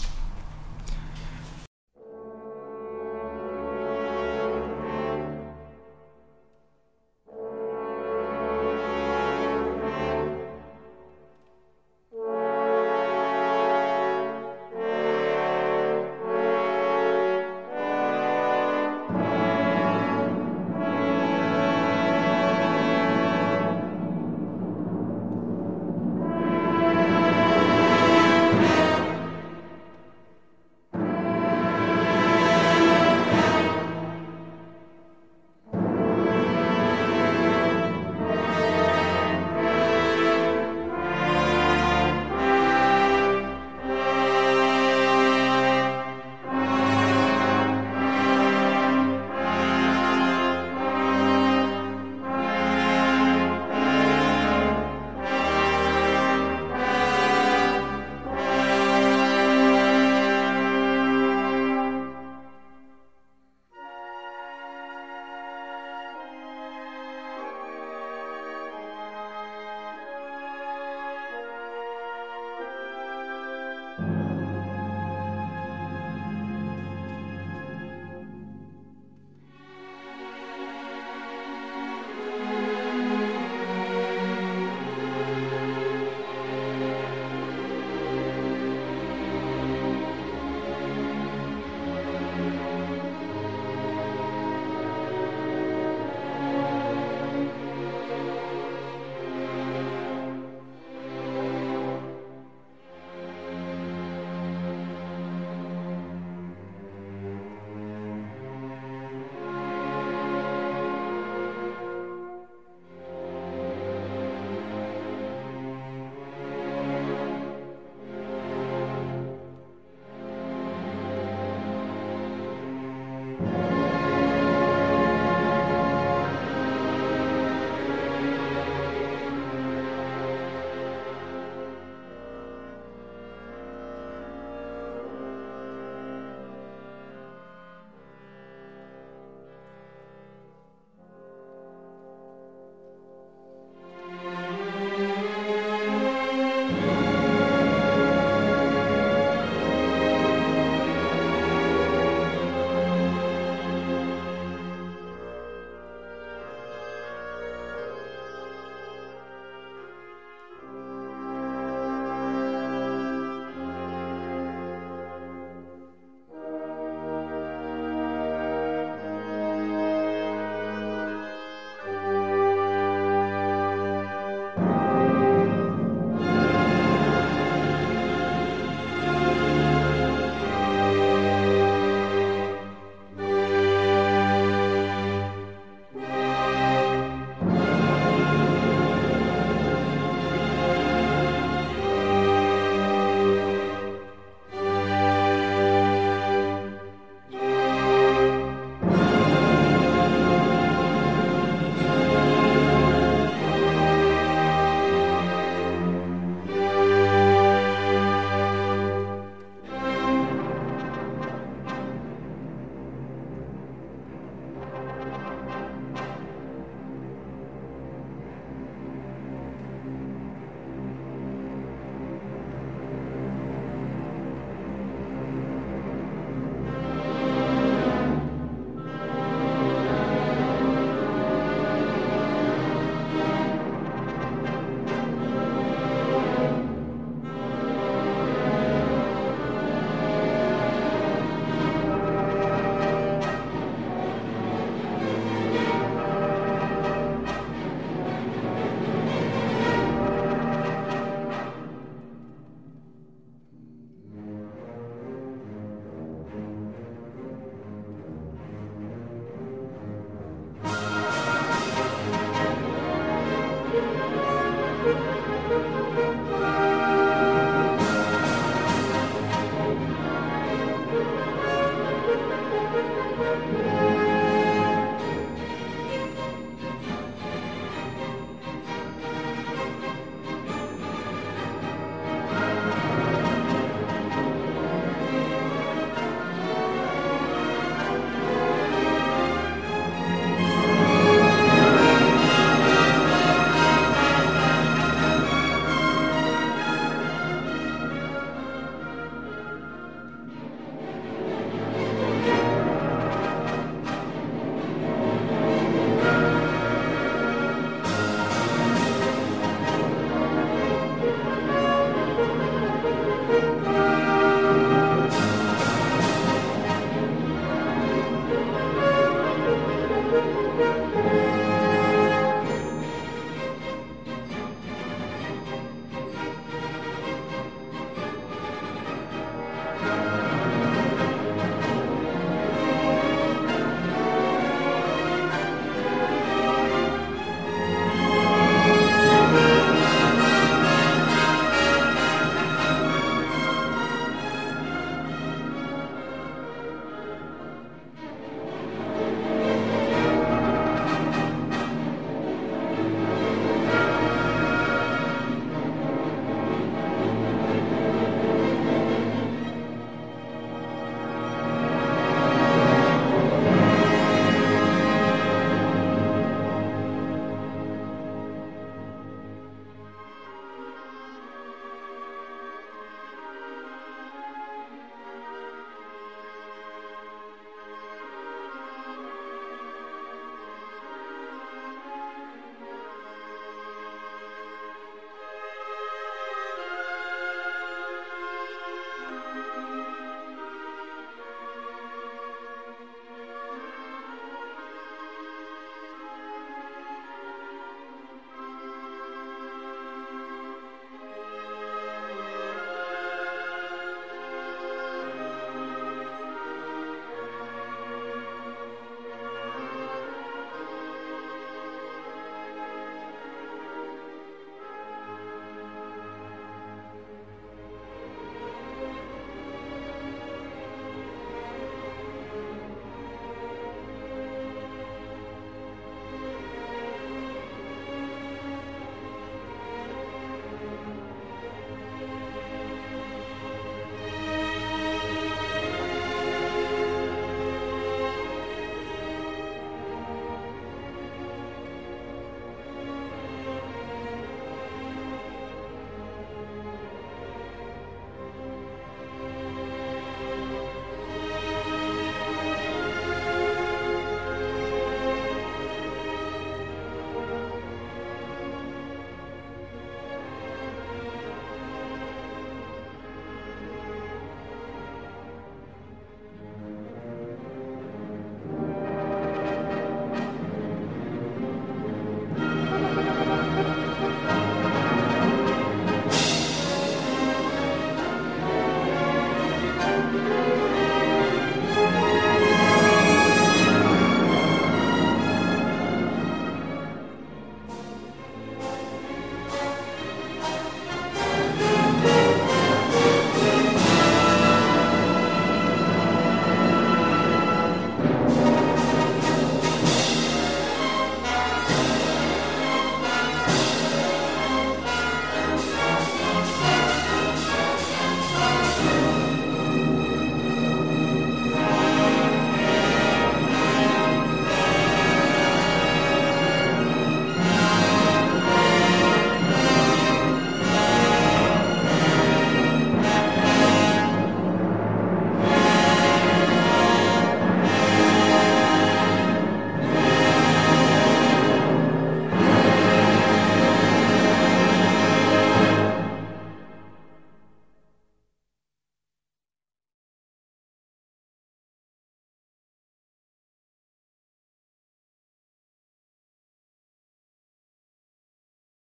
Música